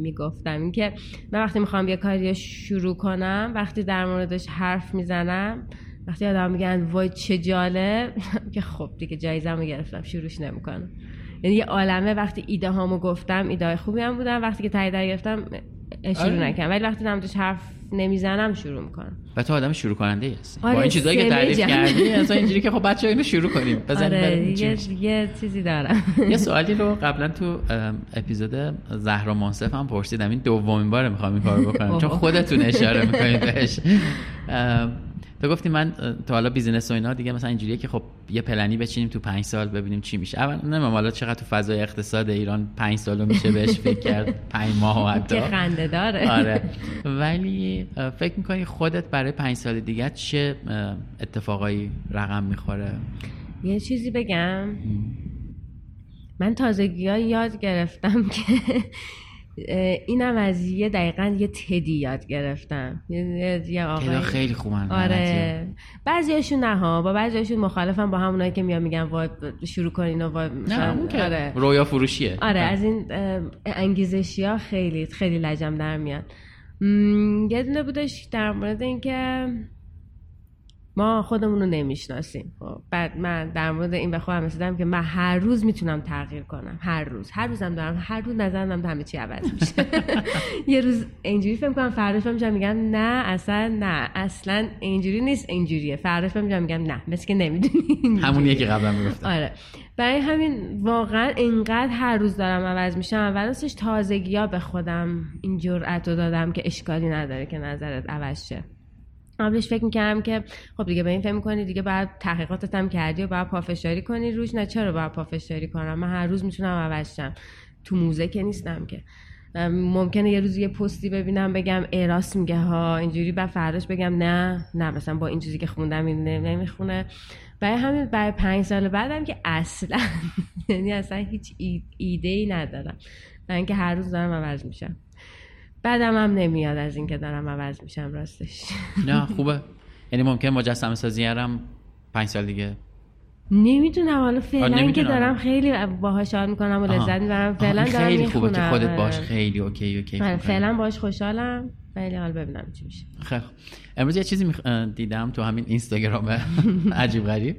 می‌گفتم. اینکه من وقتی می‌خوام یه کاری رو شروع کنم وقتی در موردش حرف می‌زنم وقتی آدم میگن وای چه جالب. که خب دیگه جایزم رو گرفتم شروعش نمی‌کنم. یعنی یه عالمه وقتی ایده هامو گفتم ایده خوبی هم بودن. وقتی که تایید گرفتم شروع آره. نکردم. ولی وقتی نمودش حرف نمی‌زنم شروع می‌کنم. و تو آدم شروع کننده هستی. آره، با این چیزایی که تعریف. کردی اصلا اینجوری که خب بچه اینو شروع کنیم. بزنیم آره یه. یه چیزی دارم. یه سوالی رو قبلا تو اپیزود زهرا منصف هم پرسیدم. این دومین بار می‌خوام این کارو بکنم. چون. خودتون اشاره می‌کنید بهش. تو گفتی من تو حالا بیزینس و اینا دیگه مثلا اینجوریه که خب یه پلنی بچینیم تو پنج سال ببینیم چی میشه. اول نمی‌دونم حالا چقدر تو فضای اقتصاد ایران پنج سالو میشه بهش فکر کرد؟ پنج ماه و حتی. که خنده داره. آره. ولی فکر می‌کنی خودت برای پنج سال دیگه چه اتفاقایی رقم می‌خوره؟ یه چیزی بگم. من تازگی ها یاد گرفتم که اینم از یه دقیقا یه تدی یاد گرفتم. یه, آقای خیلی خوبن آره. بعضیاشون نه ها با بعضیاشون مخالفم با همونایی که میان میگن وای شروع کنین و وای آره. رویا فروشیه. آره از این انگیزشی ها خیلی خیلی لجم در میاد. یه دونه بودش در مورد اینکه ما خودمون رو نمی‌شناسیم. خب بعد من در مورد این به خودم رسیدم که من هر روز می‌تونم تغییر کنم. هر روز. هر روزم دارم هر روز نظرم دارم همه چی عوض میشه. یه روز اینجوری فکر کنم فرداش فهم میشم میگم نه اصلا نه. اصلا اینجوری نیست اینجوریه. فرداش فهم میشم میگم نه. مثل که نمی‌دونی همونیه که قبلا می‌گفتم. آره. برای همین واقعا اینقدر هر روز دارم عوض میشم. اول راستش تازگی ها به خودم این جرأت رو دادم که اشکالی نداره که نظرت عوض شه. قبلش فکر می‌کردم که خب دیگه به این فکر می‌کنی دیگه باید تحقیقاتت هم کردی و باید پافشاری کنی. روش نه چرا باید پافشاری کنم؟ من هر روز می‌تونم عوض شم. تو موزه که نیستم که. ممکنه یه روز یه پستی ببینم بگم ای راست میگه ها اینجوری بعد فرداش بگم نه نه مثلا با این چیزی که خوندم این نمی‌خونه. برای همین برای پنج سال بعدم که اصلا یعنی اصلا هیچ ایده ای ندارم. برای اینکه هر روز دارم عوض میشم. بدم هم نمیاد از اینکه دارم عوض میشم راستش. نه خوبه. یعنی ممکن مجسمه سازی هم پنج سال دیگه. نمی‌دونم حالا فعلا که. دارم خیلی باهاش حال می‌کنم و. لذت می‌برم فعلا دارم خیلی خوبه. که. خودت باش. خیلی OK OK آره، خوبه. فعلا باش خوشحالم. ولی حال ببینم چی میشه. خوب. امروز یه چیزی دیدم تو همین اینستاگرام. عجیب غریب.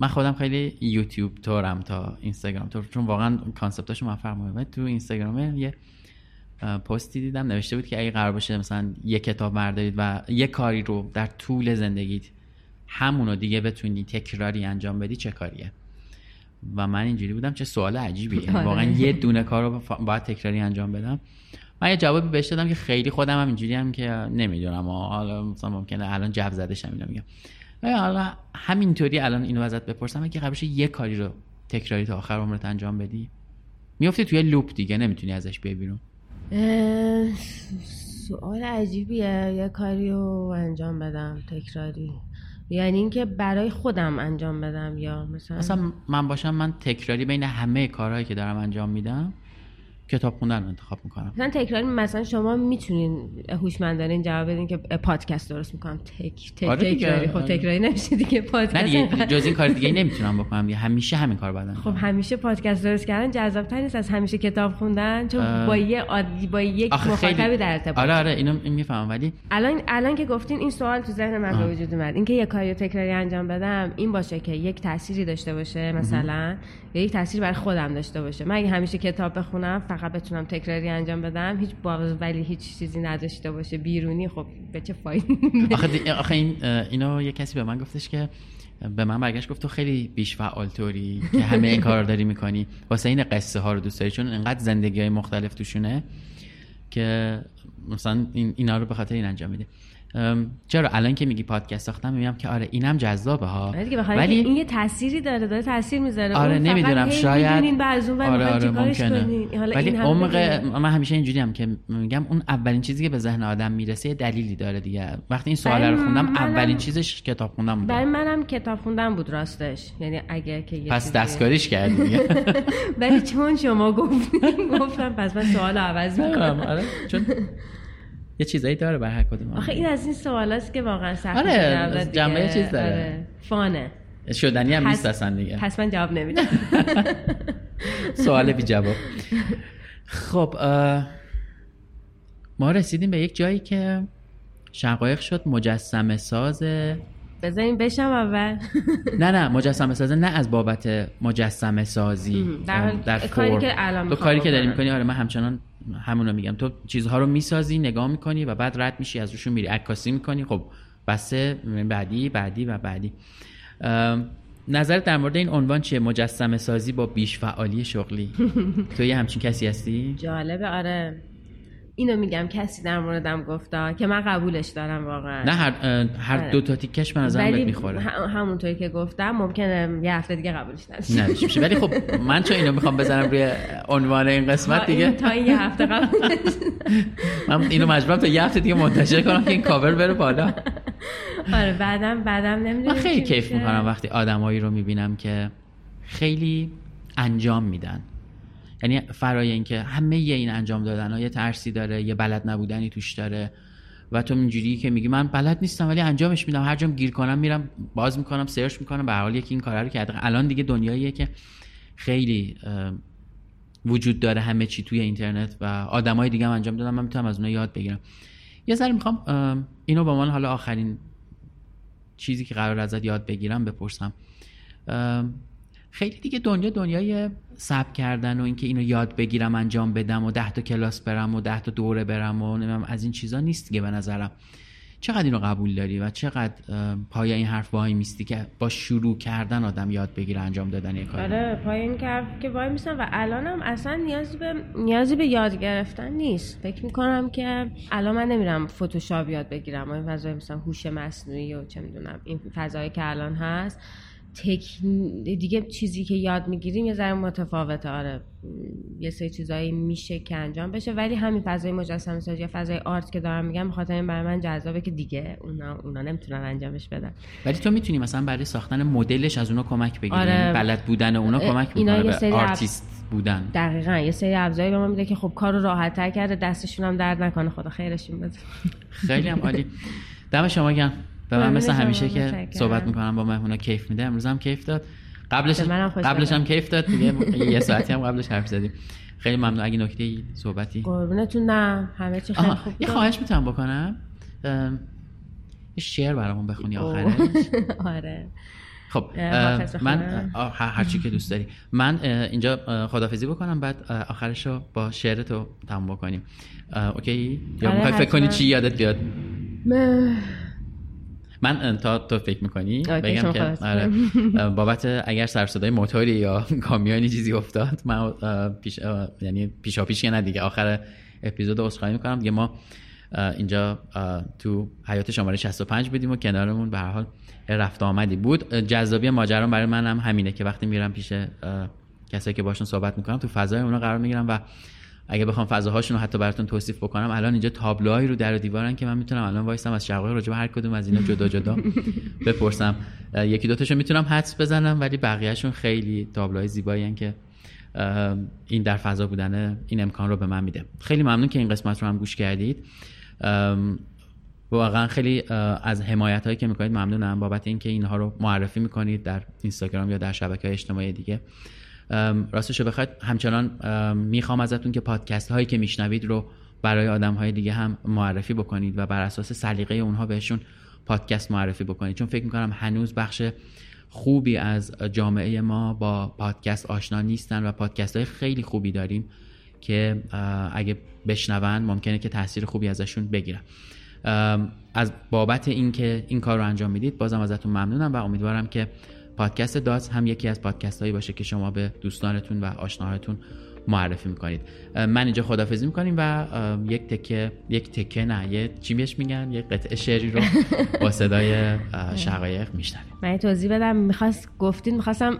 من خودم خیلی یوتیوب ترم تا اینستاگرام. تور چون واقعا concept اشو من فهمیدم. تو اینستاگرام یه پستی دیدم. نوشته بود که اگه قرار باشه مثلا یه کتاب بردارید و یه کاری رو در طول زندگیت همونو دیگه بتونی تکراری انجام بدی چه کاریه؟ و من اینجوری بودم چه سوال عجیبیه آره. واقعا یه دونه کار رو باید تکراری انجام بدم. من یه جوابی بهش دادم که خیلی خودم هم اینجوری هم که نمی‌دونم. حالا مثلا ممکنه الان جو زدشم اینو میگم. حالا همینطوری الان اینو ازت بپرسم اگه قبلش یه کاری رو تکراری تا آخر عمرت انجام بدی؟ میفتی توی لوپ دیگه نمی‌تونی ازش بیای بیرون. سوال عجیبیه. یه کاری رو انجام بدم تکراری. یعنی اینکه برای خودم انجام بدم یا مثلا مثلا من باشم من تکراری بین همه کارهایی که دارم انجام میدم کتاب خوندن رو انتخاب می‌کنم. مثلا تکراری مثلا شما می‌تونین هوشمندانه این جواب بدین که پادکست درست می‌کنم. تک تک آره. تکراری. خب تکراری نمیشه دیگه نه پادکست دیگه جز این کار دیگه نمی‌تونم بکنم دیگه. همیشه همین کار بعدن خب همیشه پادکست درست کردن جذاب نیست از همیشه کتاب خوندن چون. با یه عادی با یک مخاطبی در ارتباط. آره آره اینو می‌فهمم. ولی الان الان که گفتین این سوال تو ذهن من به. وجود اومد. اینکه یه کاری تکراری انجام بدم این باشه که یک تأثیری داشته باشه مثلا یا یک تأثیری برای خودم داشته باشه. من اگه همیشه کتاب بخونم فقط بتونم تکراری انجام بدم هیچ باز ولی هیچ چیزی نداشته باشه. بیرونی خب به چه فایده؟ آخه, آخه این اه، اینو یه کسی به من گفتش که به من برگشت گفت تو خیلی بیش فعال طوری که همه این کار داری می‌کنی. واسه این قصه ها رو دوست داری؟ چون انقدر زندگی های مختلف توشونه که مثلا این اینا رو به خاطر این انجام میده. چرا الان که میگی پادکست ساختم می‌بینم که آره اینم جذابه ها. آره ولی این یه تأثیری داره داره تاثیر می‌ذاره. آره نمی‌دونم شاید اون آره آره ممکنه. ولی عمق. من همیشه اینجوری هم که میگم اون اولین چیزی که به ذهن آدم می‌رسه یه دلیلی داره دیگه. وقتی این سوال رو خوندم اولین چیزش کتاب خوندم بود برای منم کتاب خوندن بود راستش. یعنی اگه که پس دستکاریش کردی. دیگه ولی چون شما گفتین گفتم پس من سوال عوض می‌کنم. آره چون یه چیزایی داره بر هر کدوم آخه این از این سوالاست که واقعا سخت آره، جنبه. چیز داره. آره. فانه شدنی هم نیست اصلا دیگه پس من جواب نمیدم سوال بی جواب خب ما رسیدیم به یک جایی که شقایق شد مجسمه ساز بذارین بشم اول. نه نه مجسمه سازه نه از بابت مجسمه سازی. در کاری. که الان تو کاری که داری. می‌کنی آره من همچنان همونو میگم. تو چیزها رو می‌سازی نگاه می‌کنی و بعد رد میشی از روشون میری عکاسی می‌کنی. خب بسته بعدی بعدی و بعدی. ام، نظرت در مورد این عنوان چیه؟ مجسمه سازی با بیش فعالی شغلی. تو یه همچین کسی هستی؟ جالبه آره. اینو میگم کسی در موردم گفتا که من قبولش دارم واقعا. نه هر, هر آره. دو تا تیکش به نظرم بهت می‌خوره. همونطوری که گفتم ممکنه یه هفته دیگه قبولش نشه میشه ولی خب من چون اینو می‌خوام بزنم روی عنوان این قسمت دیگه. تا این یه هفته قبولش من اینو مجبورم تا یه هفته دیگه منتشر کنم که این کاور بره بالا. آره بعدم بعدم نمی‌دونم من خیلی کیف می‌کنم وقتی آدمایی رو می‌بینم که خیلی انجام میدن. یعنی فرای اینکه همه یه این انجام دادن ها یه ترسی داره یه بلد نبودنی توش داره. و تو اینجوری که میگی من بلد نیستم ولی انجامش میدم. هر جام گیر کنم میرم باز می‌کنم سرچ می‌کنم. به حال یکی این کارا رو کرده الان دیگه دنیاییه که خیلی وجود داره همه چی توی اینترنت و آدمای دیگه هم انجام دادن. من می‌تونم از اونها یاد بگیرم. یه ذره می‌خوام اینو به عنوان حالا آخرین چیزی که قرار ازت یاد بگیرم بپرسم. خیلی دیگه دنیا دنیای سب کردن و اینکه اینو یاد بگیرم انجام بدم و ده تا کلاس برم و ده تا دوره برم و نمی‌دونم از این چیزا نیست دیگه به نظرم. چقدر اینو قبول داری و چقدر پای این حرف وای میستی که با شروع کردن آدم یاد بگیره انجام دادن یه کاری آره پای این حرف که وای میسن و الانم اصلا نیازی به نیازی به یاد گرفتن نیست. فکر می‌کنم که الان من نمیرم فتوشاپ یاد بگیرم و این فضای مثلا هوش مصنوعی و چه می‌دونم این فضایی که الان هست. تک دیگه چیزی که یاد می‌گیریم یه ذره متفاوته. آره یه سری چیزایی میشه که انجام بشه ولی همین فضای مجسمه سازی یا فضای art که دارم میگم بخاطر این برای من جذابه که دیگه اونا اونا نمی‌تونن انجامش بدن. ولی تو می‌تونی مثلا برای ساختن مدلش از اونا کمک بگیری. آره. یعنی بلد بودن اونا کمک اینا می‌کنه یه به سری اب- آرتیست بودن. دقیقا یه سری ابزاری به ما میده که خب کار رو راحت تر کرده دستشون هم درد نکنه. خدا خیرشون بده. خیلی هم عالی. دم شما گرم. به من مثل همیشه که متشکرم. صحبت می‌کنم با مهمونا کیف میده. امروز هم کیف داد. قبلش قبلش هم. کیف داد دیگه. یه ساعتی هم قبلش حرف زدیم. خیلی ممنون. اگه نکته صحبتی قربونتون. نه. همه چی خیلی خوب یه. خواهش می‌تونم بکنم. یه شعر برامون بخونی آخرش. آره. خب من هر چی که دوست داری. من اینجا خدافزی بکنم. بعد آخرش رو با شعر تو تموم بکنیم. اوکی؟ یا آره، می‌خوای فکر کنی. چی یادت بیاد. من اه، تا تو فکر می‌کنی؟ بگم که. آره. بابت اگر سر صدای موتوری یا کامیونی چیزی افتاد من پیش یعنی پیشا پیش که نه دیگه آخر اپیزود عذرخواهی می‌کنم. دیگه ما اینجا تو حیات شماره 65 بودیم و کنارمون به هر حال رفت آمدی بود. جذابی ماجرا برای من هم همینه که وقتی میرم پیش کسایی که باشون صحبت می‌کنم تو فضای اونا قرار می‌گیرم و اگه بخوام فضاهاشون رو حتی براتون توصیف بکنم الان اینجا تابلوهایی رو در و دیوارن که من می‌تونم الان وایسم از شقایق راجع هر کدوم از اینا جدا جدا بپرسم. یکی دوتاشو می‌تونم حدس بزنم ولی بقیهشون خیلی تابلوهای زیبایی که این در فضا بودن این امکان رو به من میده. خیلی ممنون که این قسمت رو هم گوش کردید. واقعا خیلی از حمایت هایی که می‌کنید ممنونم. بابت اینکه اینها رو معرفی می‌کنید در اینستاگرام یا در شبکه های اجتماعی دیگه. راستش رو بخواید همچنان می‌خوام ازتون که پادکست هایی که میشنوید رو برای آدم های دیگه هم معرفی بکنید و بر اساس سلیقه اونها بهشون پادکست معرفی بکنید. چون فکر می‌کنم هنوز بخش خوبی از جامعه ما با پادکست آشنا نیستن و پادکست های خیلی خوبی داریم که اگه بشنون ممکنه که تاثیر خوبی ازشون بگیرن. از بابت اینکه این کار رو انجام می‌دید بازم ازتون ممنونم و امیدوارم که پادکست داز هم یکی از پادکست هایی باشه که شما به دوستانتون و آشناهاتون معرفی می‌کنید. من اینجا خدافزی می‌کنیم و یک تکه یک تکه نه یه چی بهش میگن؟ یک قطعه شعری رو با صدای شقایق میشنویم. من توضیح بدم. می‌خواست گفتین می‌خواستم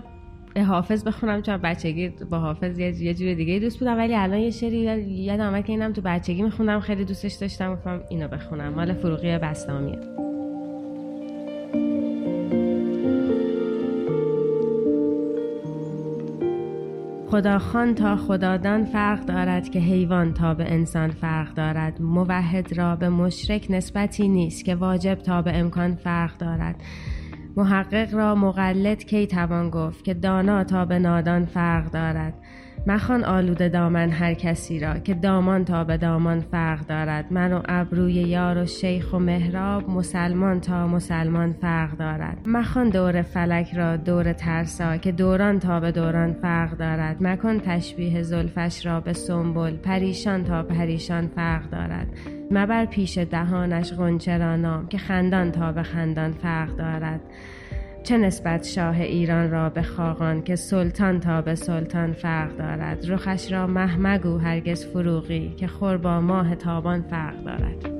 حافظ بخونم چون بچگی با حافظ یه جور دیگه دوست بودم ولی الان یه شعری یاد آمد که اینم تو بچگی میخوندم خیلی دوستش داشتم گفتم اینو بخونم. مال فروغی بستامیه. خداخان تا خدادان فرق دارد که حیوان تا به انسان فرق دارد. موحد را به مشرک نسبتی نیست که واجب تا به امکان فرق دارد. محقق را مقلد کی توان گفت که دانا تا به نادان فرق دارد. مخان آلوده دامن هر کسی را که دامان تا به دامان فرق دارد. من و ابروی یار و شیخ و مهراب مسلمان تا مسلمان فرق دارد. مخان دور فلک را دور ترسا که دوران تا به دوران فرق دارد. مکن تشبیه زلفش را به سنبل پریشان تا پریشان فرق دارد. مبر پیش دهانش غنچه را نام که خندان تا به خندان فرق دارد. چه نسبت شاه ایران را به خاقان که سلطان تا به سلطان فرق دارد؟ رخش را محمگو هرگز فروغی که خور با ماه تابان فرق دارد.